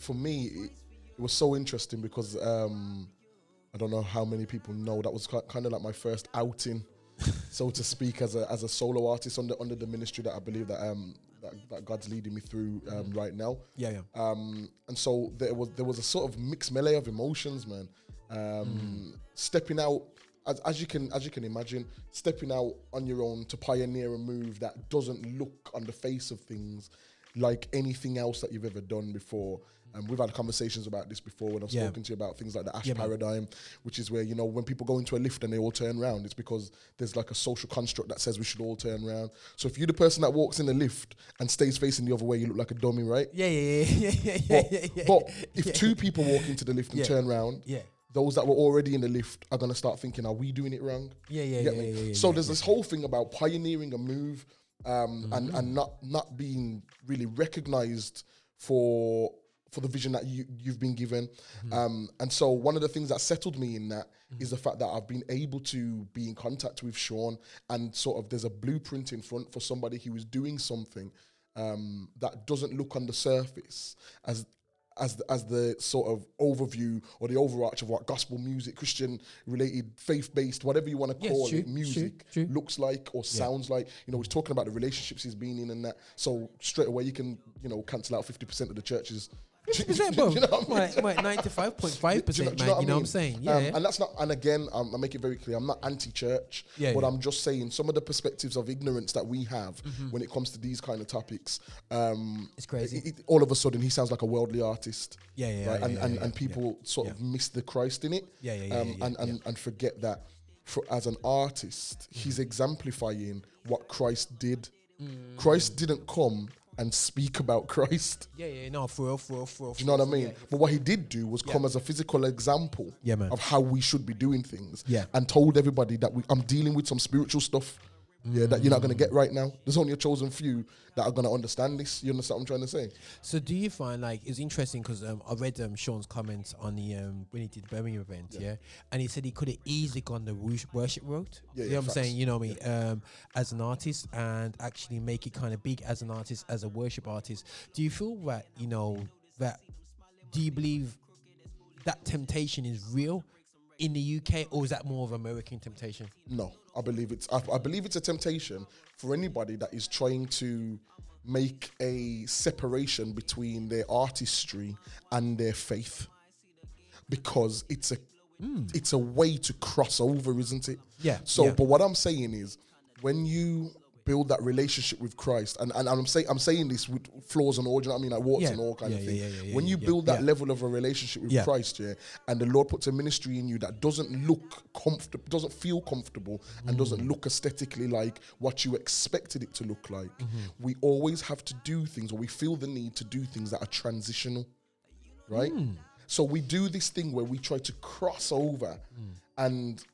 for me, it, it was so interesting because um, I don't know how many people know that was kind of like my first outing, <laughs> so to speak, as a as a solo artist under under the ministry that I believe that um that, that God's leading me through um, right now. Yeah, yeah. Um, and so there was there was a sort of mixed melee of emotions, man. Um, Stepping out. As, as you can as you can imagine, stepping out on your own to pioneer a move that doesn't look on the face of things like anything else that you've ever done before. And we've had conversations about this before when I've Yeah. spoken to you about things like the Asch Yeah, man. paradigm, which is where, you know, when people go into a lift and they all turn around, it's because there's like a social construct that says we should all turn around. So if you're the person that walks in the lift and stays facing the other way, you look like a dummy, right? Yeah, yeah, yeah, <laughs> yeah, yeah, But, yeah, yeah, but if two people walk into the lift and turn around, Yeah. those that were already in the lift are gonna start thinking, are we doing it wrong? Yeah, yeah, yeah, yeah, yeah, So yeah, there's yeah. this whole thing about pioneering a move um, and Mm-hmm. and not not being really recognized for for the vision that you you've been given. Mm-hmm. Um, and so one of the things that settled me in that is the fact that I've been able to be in contact with Sean and sort of there's a blueprint in front for somebody who is doing something um, that doesn't look on the surface as as the, as the sort of overview or the overarch of what gospel music, Christian related, faith based, whatever you want to Yes, call true, it, music true, true. looks like or sounds like. You know, he's talking about the relationships he's been in and that. So straight away you can you know cancel out fifty percent of the churches. Percent, bro. <laughs> Do you know what I mean? Like, like ninety-five point five Do you know- percent, man. you know what I mean? I'm saying? Yeah. Um, and that's not. And again, um, I make it very clear. I'm not anti-church, Yeah, but yeah. I'm just saying some of the perspectives of ignorance that we have when it comes to these kind of topics. Um, It's crazy. it- it- all of a sudden, he sounds like a worldly artist. Yeah, yeah, right? yeah, and and, and people sort of miss the Christ in it. Yeah, yeah, yeah, um, yeah, yeah, and, and and forget that. For, as an artist, he's exemplifying what Christ did. Mm. Christ didn't come and speak about Christ. yeah, yeah, no, for real, for real, for real. Do you know what I mean? yeah. But what he did do was come as a physical example Yeah, man. of how we should be doing things. Yeah. And told everybody that we, I'm dealing with some spiritual stuff. Yeah, that you're not gonna get right now. There's only a chosen few that are gonna understand this. You understand what I'm trying to say? So do you find like it's interesting because um, I read um, Sean's comments on the um, when he did the Birmingham event, yeah. and he said he could have easily gone the worship road. Yeah, you yeah, know what I'm facts. saying? You know me, um, as an artist and actually make it kind of big as an artist, as a worship artist. Do you feel that you know that? Do you believe that temptation is real in the UK, or is that more of American temptation? No, I believe it's. I, I believe it's a temptation for anybody that is trying to make a separation between their artistry and their faith, because it's a hmm. it's a way to cross over, isn't it? Yeah, So, yeah. but what I'm saying is, when you build that relationship with Christ, and, and I'm saying I'm saying this with flaws and all, you know what I mean, like warts Yeah, and all kind yeah, of thing. yeah, when you build that level of a relationship with. Christ, yeah, and the Lord puts a ministry in you that doesn't look comfortable, doesn't feel comfortable, and Mm. doesn't look aesthetically like what you expected it to look like, Mm-hmm. we always have to do things, or we feel the need to do things that are transitional, right? Mm. So we do this thing where we try to cross over, Mm. and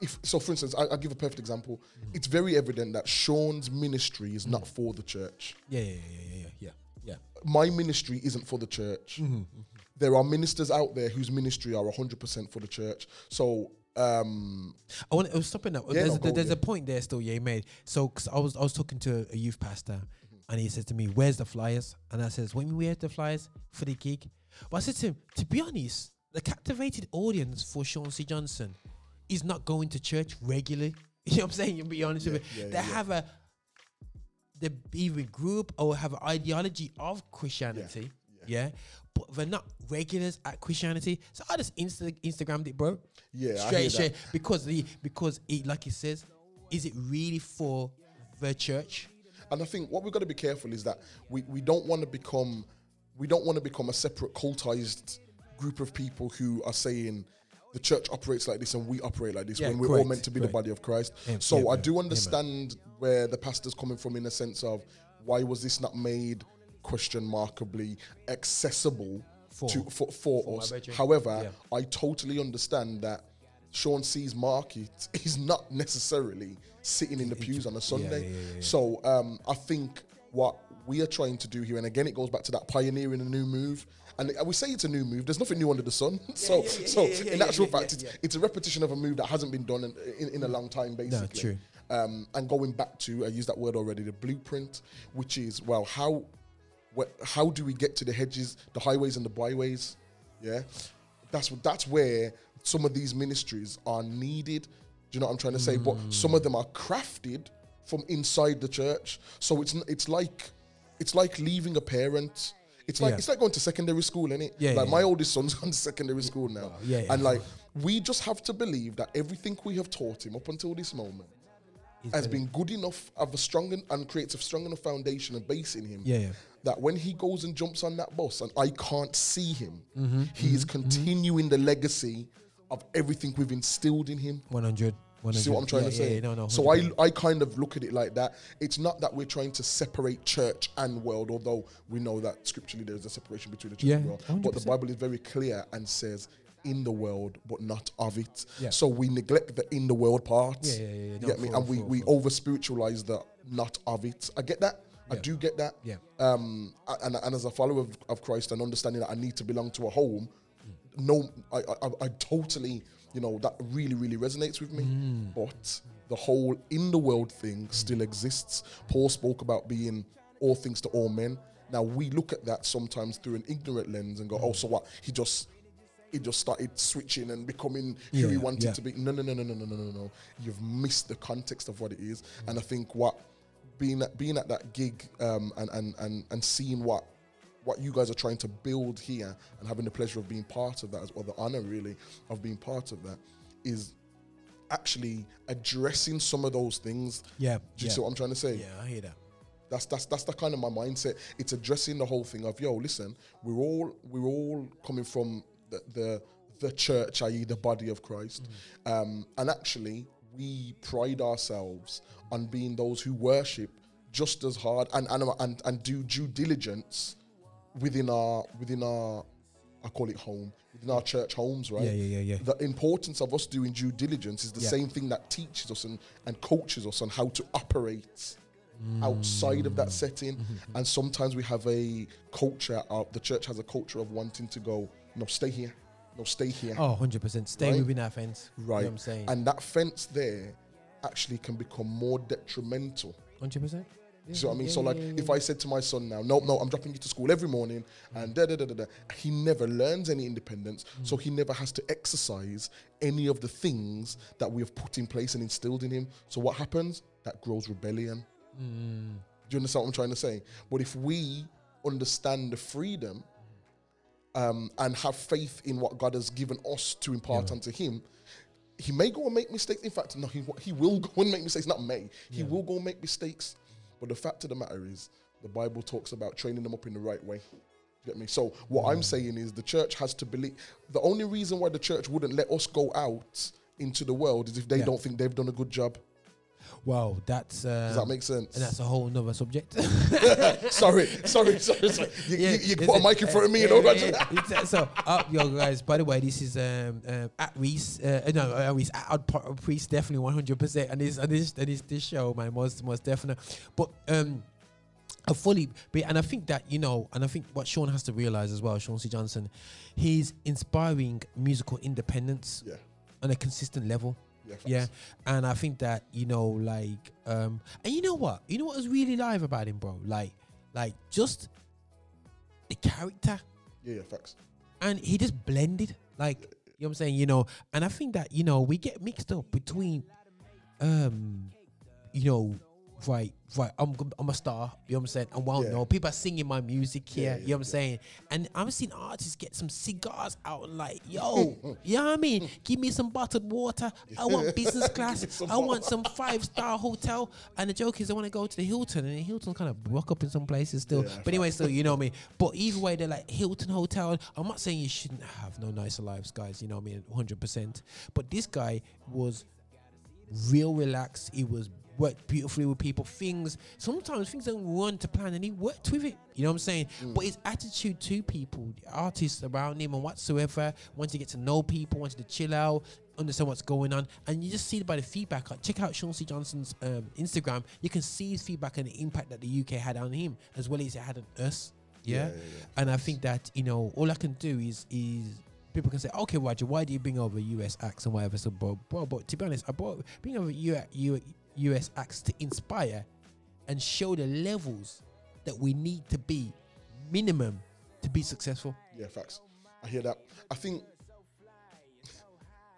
if so, for instance, I, I'll give a perfect example. Mm. It's very evident that Sean's ministry is not for the church Yeah, yeah, yeah, yeah, yeah, yeah, yeah. my ministry isn't for the church. Mm-hmm, There are ministers out there whose ministry are 100% for the church. So, um, I want to stop in that. Yeah, there's no, a, go, there's yeah. a point there still, yeah, you made. So 'cause I was I was talking to a youth pastor, and he said to me, "Where's the flyers?" And I says, "When we have the flyers for the gig," but I said to him, "To be honest, the captivated audience for Sean C. Johnson is not going to church regularly. <laughs> You know what I'm saying? You be honest with me. yeah, they yeah. have a they either group or have an ideology of Christianity, yeah, but they're not regulars at Christianity. So I just Insta- Instagrammed it, bro. Yeah, straight, straight, that. because the because it like it says, is it really for the church? and I think what we've got to be careful is that we, we don't want to become we don't want to become a separate cultized group of people who are saying the church operates like this and we operate like this Yeah, when we're all meant to be correct. the body of Christ. Yeah, so yeah, I do understand where the pastor's coming from in the sense of why was this not made question markably accessible For- to for, for, for us. However, Yeah. I totally understand that Sean C's market <laughs> is not necessarily sitting in the pews on a Sunday. yeah. So um, I think what we are trying to do here, and again, it goes back to that pioneering a new move. And we say it's a new move. There's nothing new under the sun. <laughs> so, yeah, yeah, so yeah, yeah, in yeah, actual yeah, fact, yeah, it's, yeah. it's a repetition of a move that hasn't been done in, in, in a long time, basically. true. Um, and going back to, I used that word already, the blueprint, which is well, how, wh- how do we get to the hedges, the highways, and the byways? Yeah, that's that's where some of these ministries are needed. Do you know what I'm trying to say? But some of them are crafted from inside the church. So it's it's like it's like leaving a parent. It's like Yeah. it's like going to secondary school, isn't it? Yeah, Like yeah, my yeah. oldest son's <laughs> gone to secondary school now. Yeah, yeah. And like we just have to believe that everything we have taught him up until this moment has been good enough of a strong en- and creates a strong enough foundation and base in him Yeah, yeah. that when he goes and jumps on that bus and I can't see him, Mhm, he is mhm, continuing the legacy of everything we've instilled in him. 100. You See what I'm trying yeah, to say? Yeah, yeah, no, no. so I, I kind of look at it like that. It's not that we're trying to separate church and world, although we know that scripturally there's a separation between the church and Yeah, world. But the Bible is very clear and says in the world, but not of it. Yeah. So we neglect the in the world part. Yeah, yeah, yeah, yeah. No, get me? for- and we, for- we for- over spiritualize the not of it. I get that. I do get that. Yeah. Um, and, and as a follower of, of Christ and understanding that I need to belong to a home, no, I, I, I totally, you know, that really, really resonates with me. Mm. But the whole in the world thing still exists. Paul spoke about being all things to all men. Now we look at that sometimes through an ignorant lens and go, Mm. oh, so what? He just he just started switching and becoming who Yeah, he wanted yeah. to be. No, no, no, no, no, no, no, no, no. You've missed the context of what it is. And I think what being at being at that gig um, and, and and and seeing what what you guys are trying to build here and having the pleasure of being part of that, or the honor really of being part of that, is actually addressing some of those things. Yeah, Do you yeah. see what I'm trying to say? Yeah, I hear that. That's that's that's the kind of my mindset. It's addressing the whole thing of yo, listen, we're all we're all coming from the the, the church, i.e., the body of Christ, um, and actually we pride ourselves on being those who worship just as hard and and and, and do due diligence within our within our I call it home within our church homes, right? Yeah, yeah, yeah, yeah. The importance of us doing due diligence is the Yeah. same thing that teaches us and, and coaches us on how to operate outside of that Mm. setting. Mm-hmm. And sometimes we have a culture of the church has a culture of wanting to go, no, stay here. No, stay here. Oh, 100%. Stay Right? within that fence. You know Right. what I'm saying? And that fence there actually can become more detrimental. 100%. See what I mean? Yeah, so like, yeah, yeah, if I said to my son now, no, no, I'm dropping you to school every morning, and da da da da da, he never learns any independence, Mm. so he never has to exercise any of the things that we have put in place and instilled in him. So what happens? That grows rebellion. Mm. Do you understand what I'm trying to say? But if we understand the freedom um, and have faith in what God has given us to impart Yeah. unto Him, He may go and make mistakes. In fact, no, He, he will go and make mistakes. Not may. He Yeah. will go and make mistakes. But the fact of the matter is, the Bible talks about training them up in the right way. Get me? So what I'm mm. saying is the church has to believe. The only reason why the church wouldn't let us go out into the world is if they Yeah. don't think they've done a good job. Wow, that's. Um, Does that make sense? And that's a whole nother subject. <laughs> sorry, sorry, sorry, sorry. <laughs> You, you, you it's put a mic in front of me, you know. yeah, yeah, yeah. Uh, so, uh, yo, guys. By the way, this is um, um at Reese. Uh, no, at Reese at Po- Priest, definitely one hundred percent. And this and this and this this show, man, most most definite. But um, I fully, but and I think that you know, and I think what Sean has to realize as well, Sean C. Johnson, he's inspiring musical independence Yeah. on a consistent level. Yeah. Yeah, and I think that you know, like, um, and you know what, you know what was really live about him, bro. Like, like just the character, Yeah, yeah, facts. and he just blended. Like, you know what I'm saying, you know. And I think that you know we get mixed up between, um, you know, right, right, I'm I'm a star. You know what I'm saying? And well, Yeah. no, people are singing my music here. Yeah, you know what I'm saying? And I'm seeing artists get some cigars out, like, yo, <laughs> you know what I mean? Give me some bottled water. I want <laughs> business class. I want some five star hotel. And the joke is, I want to go to the Hilton, and the Hilton kind of broke up in some places still. Yeah, but anyway, so you know what I mean? But either way, they're like Hilton Hotel. I'm not saying you shouldn't have no nicer lives, guys. You know what I mean? 100%. But this guy was real relaxed. He was worked beautifully with people. Things sometimes things don't run to plan, and he worked with it. You know what I'm saying? But his attitude to people, the artists around him, and whatsoever, once to get to know people, wants to chill out, understand what's going on, and you just see it by the feedback. Like, check out Sean C. Johnson's um, Instagram. You can see his feedback and the impact that the UK had on him, as well as it had on us. Yeah, Yeah, yeah, yeah. and I think that you know all I can do is is people can say, okay, Roger, why do you bring over US acts and whatever? So, bro, bro, but to be honest, I brought bring over U, U, US acts to inspire and show the levels that we need to be minimum to be successful. Yeah, facts. I hear that. I think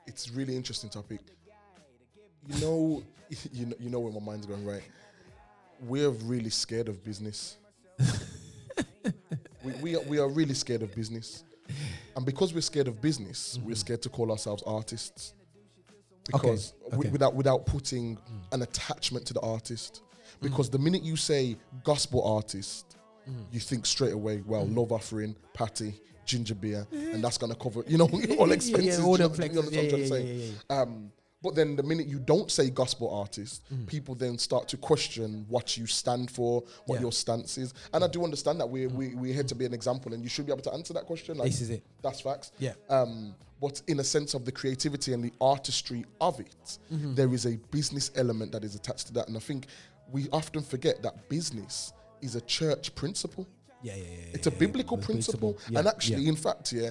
it's really interesting topic. You know, <laughs> you know, you know where my mind's going, right? We're really scared of business. <laughs> we, we, are, we are really scared of business. And because we're scared of business, we're mm-hmm. scared to call ourselves artists. Okay, Because okay. without without putting an attachment to the artist. Because the minute you say gospel artist, you think straight away, well, love offering, patty, ginger beer, and that's gonna cover, you know, <laughs> all Yeah, expenses. all you them you know Yeah, yeah, yeah, yeah, Um, but then the minute you don't say gospel artist, people then start to question what you stand for, what Yeah. your stance is. And I do understand that we're, we, we're here to be an example and you should be able to answer that question. Like, This is it. That's facts. Yeah. Um, but in a sense of the creativity and the artistry of it, Mhm. there is a business element that is attached to that. And I think we often forget that business is a church principle. Yeah, yeah, yeah. It's a yeah, biblical yeah, principle. Yeah, and actually, in fact, yeah,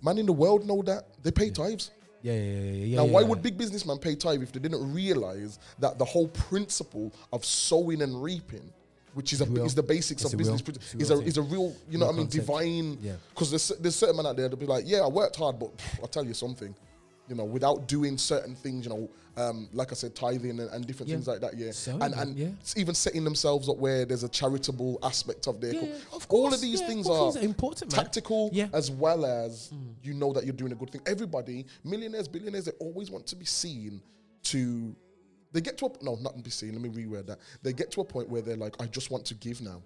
man in the world know that. They pay tithes. Yeah, yeah, yeah, yeah. now, why would big businessmen pay tithe if they didn't realize that the whole principle of sowing and reaping, which is, a, is the basics It's of business, prin- it's a is a is a real, you know Real what I mean, concept. divine. Yeah. Because there's there's certain men out there that'll be like, yeah, I worked hard, but I'll tell you something, you know, without doing certain things, you know, um, like I said, tithing and, and different Yeah. things like that, yeah, Sowing and and yeah. even setting themselves up where there's a charitable aspect of their. Yeah, co- of All of these things are important, tactical. Mm. as well as you know that you're doing a good thing. Everybody, millionaires, billionaires, they always want to be seen to. They get to a no, not be seen. Let me reword that. They get to a point where they're like, I just want to give now.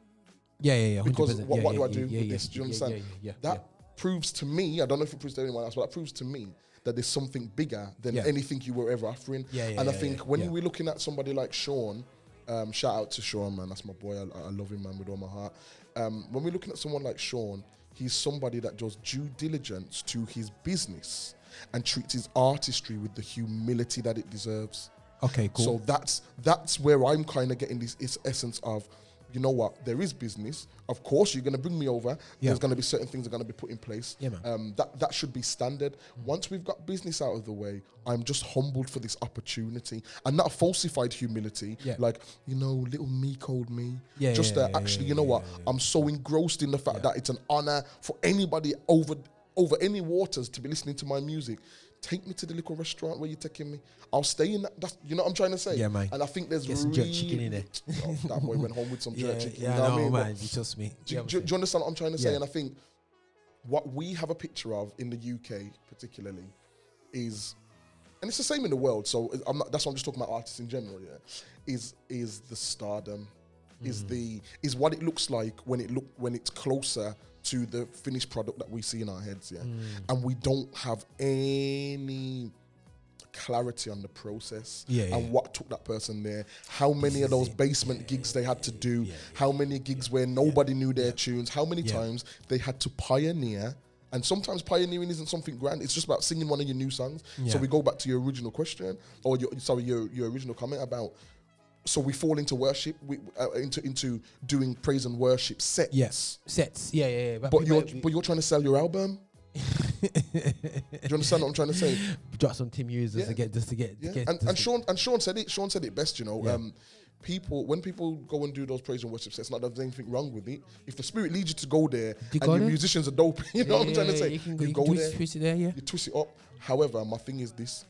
Yeah, yeah, yeah. 100%. Because what, yeah, what yeah, do I do yeah, with this? Do you understand? Yeah, that proves to me. I don't know if it proves to anyone else, but that proves to me that there's something bigger than anything you were ever offering. Yeah, yeah, and I think when we're looking at somebody like Sean, um, shout out to Sean, man. That's my boy. I, I love him, man, with all my heart. Um, when we're looking at someone like Sean, he's somebody that does due diligence to his business and treats his artistry with the humility that it deserves. Okay, cool. So that's that's where I'm kind of getting this is essence of, you know what, there is business. Of course, you're going to bring me over. Yeah. There's going to be certain things that are going to be put in place. Yeah, man. Um, that that should be standard. Once we've got business out of the way, I'm just humbled for this opportunity and not a falsified humility. Yeah. Like you know, little me called me. Yeah, Just yeah, uh, actually, you know what? I'm so engrossed in the fact that it's an honor for anybody over over any waters to be listening to my music. Take me to the little restaurant where you're taking me. I'll stay in that. That's, you know what I'm trying to say? Yeah, man. And I think there's Get some jerk chicken in there. <laughs> Oh, that boy went home with some jerk <laughs> Yeah, chicken. yeah, you know what I mean? man. But You trust me. Do, do- do you understand what I'm trying to say? Yeah. And I think what we have a picture of in the UK, particularly, is, and it's the same in the world. So I'm not, that's why I'm just talking about artists in general. Yeah, is is the stardom, is mm. the is what it looks like when it look when it's closer to the finished product that we see in our heads. Yeah, mm. and we don't have any clarity on the process Yeah, and yeah. what took that person there how many of those basement gigs they had to do how many gigs where nobody knew their tunes how many Yeah. times they had to pioneer. And sometimes pioneering isn't something grand it's just about singing one of your new songs. So we go back to your original question or your sorry your, your original comment about so we fall into worship we, uh, into into doing praise and worship sets Yes. Sets. Yeah, yeah, yeah. but people- you're but you're trying to sell your album do you understand what I'm trying to say <laughs> drop some Tim users Yeah. to get just to get. to yeah, get and, and Sean and Sean said it. Sean said it best. You know, Yeah. um, people when people go and do those praise and worship sets, not that there's anything wrong with it. If the spirit leads you to go there, You and your there? musicians are dope, <laughs> you know Yeah, what I'm trying to say. you can- you you go twist- there, twist it there, yeah. you twist it up. However, my thing is this: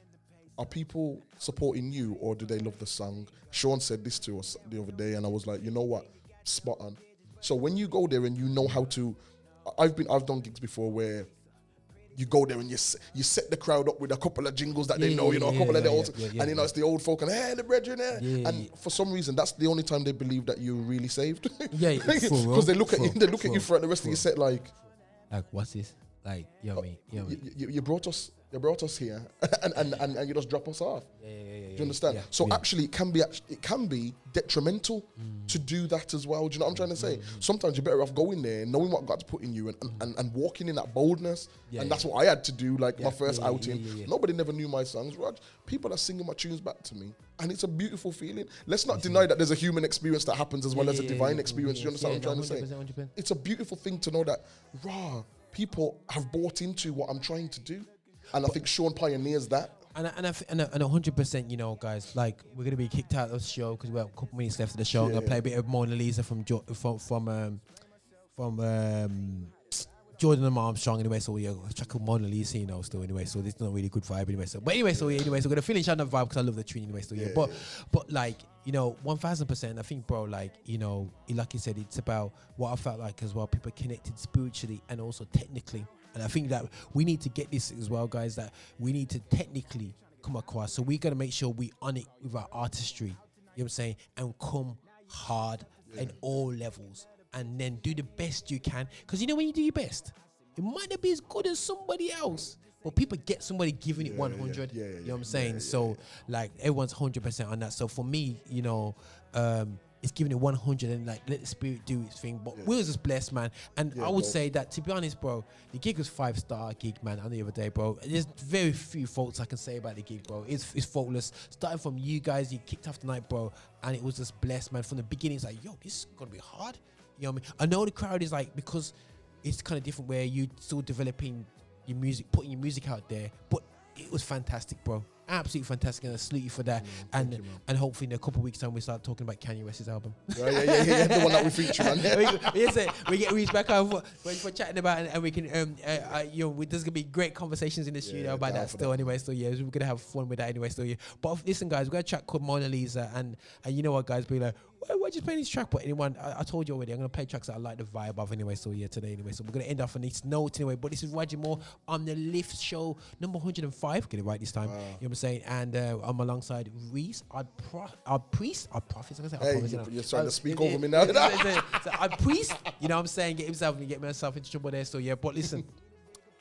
are people supporting you or do they love the song? Sean said this to us the other day, and I was like, you know what, spot on. So when you go there and you know how to, I've been I've done gigs before where you go there and you you set the crowd up with a couple of jingles that they know, yeah, you know, a yeah, couple of the old, yeah, yeah, and you know it's the old folk and hey, the brethren there, Yeah, and yeah. for some reason that's the only time they believe that you're really saved. Yeah, <laughs> yeah, because they look at you, they look at you for- the rest of your set like, Like, what's this? Like, you know what I mean? You know what I mean? you, you brought us, you brought us here, <laughs> and, and, and, and you just drop us off. Yeah, yeah, yeah, Do you understand? yeah, so yeah. actually, it can be it can be detrimental Mm. to do that as well. Do you know what I'm trying to say? Sometimes you're better off going there, knowing what God's put in you, and, and, and, and walking in that boldness. Mm. Yeah, and that's what I had to do. Like my first outing, nobody never knew my songs. Raj, people are singing my tunes back to me, and it's a beautiful feeling. Let's not deny that there's a human experience that happens as well as a divine experience. yeah, you understand what I'm trying to say? 100%, 100%. It's a beautiful thing to know that raw people have bought into what I'm trying to do, and I think Sean pioneers that. And and I and a- and hundred percent, you know, guys, like we're gonna be kicked out of the show because we have a couple minutes left of the show. I'm gonna play a bit of Mona Lisa from jo- from from um, from um, Jor'dan and Armstrong anyway. So yeah, uh, a track called Mona Lisa, you know, still anyway. So this is not really good vibe anyway. So but anyway, so yeah, anyway, so we're gonna finish on the vibe because I love the tune anyway. So yeah, Yeah, but but like you know, one thousand percent. I think, bro, like you know, like you said, it's about what I felt like as well. People connected spiritually and also technically. And I think that we need to get this as well, guys. That we need to technically come across. So we gotta make sure we on it with our artistry. You know what I'm saying? And come hard in all levels. And then do the best you can. Because you know when you do your best, it might not be as good as somebody else. But people get somebody giving it 100. yeah you know what I'm saying? so like everyone's 100% on that. So for me, you know, um, it's giving it 100 and like let the spirit do its thing. But we was just blessed, man. And Yeah, I would dope. say that to be honest, bro, the gig was five star gig, man. On the other day, bro. There's very few faults I can say about the gig, bro. It's it's faultless. Starting from you guys, you kicked off the night, bro, and it was just blessed, man. From the beginning, it's like, yo, this is gonna be hard. You know what I mean? I know the crowd is like because it's kind of different where you still developing your music, putting your music out there, but it was fantastic, bro. Absolutely fantastic, and I salute you for that. and and hopefully in a couple of weeks time we start talking about Kanye West's album. <laughs> Yeah, yeah, yeah, yeah, the one that we feature on. <laughs> we, we, we get reached back out for, chatting about it, and we can um uh, uh, you know we, there's gonna be great conversations in the studio about that still anyway. So yeah, we're gonna have fun with that anyway. Still yeah. But listen, guys, we're gonna chat called Mona Lisa, and and you know what, guys, be like. Why, why just playing this track? But anyone, I, I told you already, I'm gonna play tracks that I like the vibe of anyway. So yeah, today anyway. So we're gonna end off on this note anyway. But this is Roger Moore on the Lift Show number 105. Get it right this time. You know I'm saying? And uh, I'm alongside Reese, our, pro- our priest, our prophet. I'm gonna say Hey, you're- you you're trying to Uh, speak over me now. <laughs> it- it- so our priest, you know what I'm saying? Get himself and get myself into trouble there. So yeah, but listen.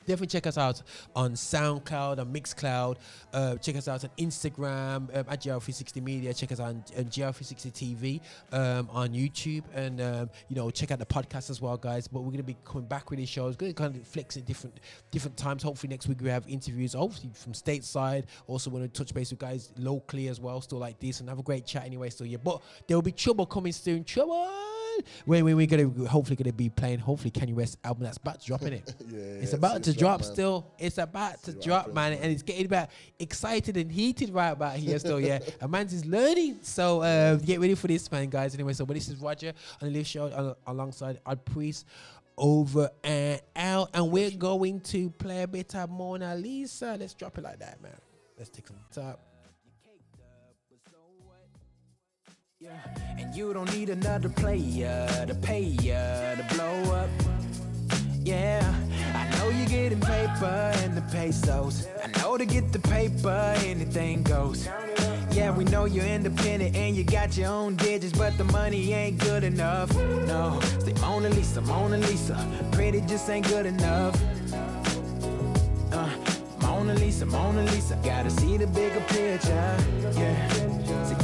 Definitely check us out on SoundCloud, on Mixcloud. Uh, check us out on Instagram um, at GL360 Media. Check us out on, on GL360 TV um, on YouTube, and um, you know check out the podcast as well, guys. But we're gonna be coming back with these shows. Going to kind of flex at different different times. Hopefully next week we have interviews, hopefully from stateside. Also want to touch base with guys locally as well, still like this, and have a great chat anyway. Still yeah, but there will be trouble coming soon. Trouble when, when we're gonna hopefully gonna be playing hopefully Kanye West album that's about to drop in it. <laughs> Yeah, it's about to it's drop drop, man. still. It's about to drop, man, and it's getting about excited and heated right about here still. Yeah, <laughs> and man's is learning. So uh, get ready for this, man, guys. Anyway, so but this is Roger on the Lift Show uh, alongside our priest. Over and out, and we're going to play a bit of Mona Lisa. Let's drop it like that, man. Let's take some top. And you don't need another player to pay ya to blow up. Yeah, I know you're getting paper and the pesos. I know to get the paper, anything goes. Yeah, we know you're independent and you got your own digits, but the money ain't good enough. No, say Mona Lisa, Mona Lisa, pretty just ain't good enough. Uh, Mona Lisa, Mona Lisa, gotta see the bigger picture. Yeah,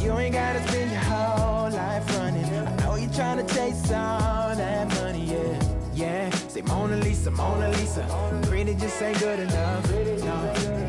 you ain't gotta spend your whole life running. I know you're trying to chase all that money, yeah. Yeah, say Mona Lisa, Mona Lisa, pretty just ain't good enough. No,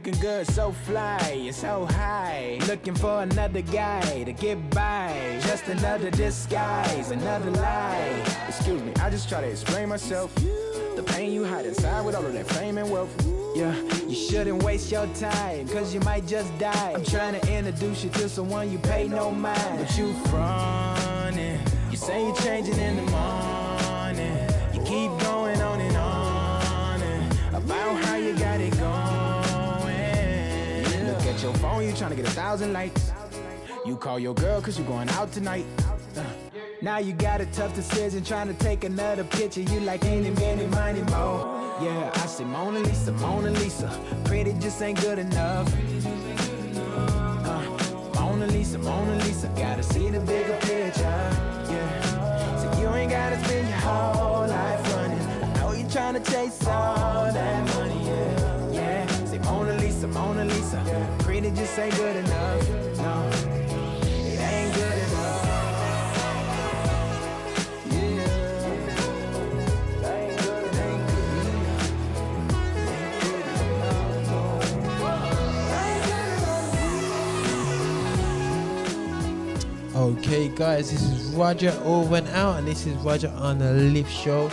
looking good, so fly, you're so high. Looking for another guy to get by. Just another disguise, another lie. Excuse me, I just try to explain myself. The pain you hide inside with all of that fame and wealth. Yeah, you shouldn't waste your time, cause you might just die. I'm trying to introduce you to someone you pay no mind. But you frontin', you say you're changing in the morning. Phone, you trying to get a thousand likes. You call your girl cause you going out tonight. Uh, now you got a tough decision trying to take another picture. You like any, many, money, more. Yeah, I say Mona Lisa, Mona Lisa. Pretty just ain't good enough. Uh, Mona Lisa, Mona Lisa. Gotta see the bigger picture. Yeah. So you ain't gotta spend your whole life running. I know you're trying to chase all that money. Yeah. Yeah. Say Mona Lisa, Mona Lisa. Pretty just ain't good enough. No. It ain't good enough. Okay, guys, this is Roger over and out, and this is Roger on the Lift Show.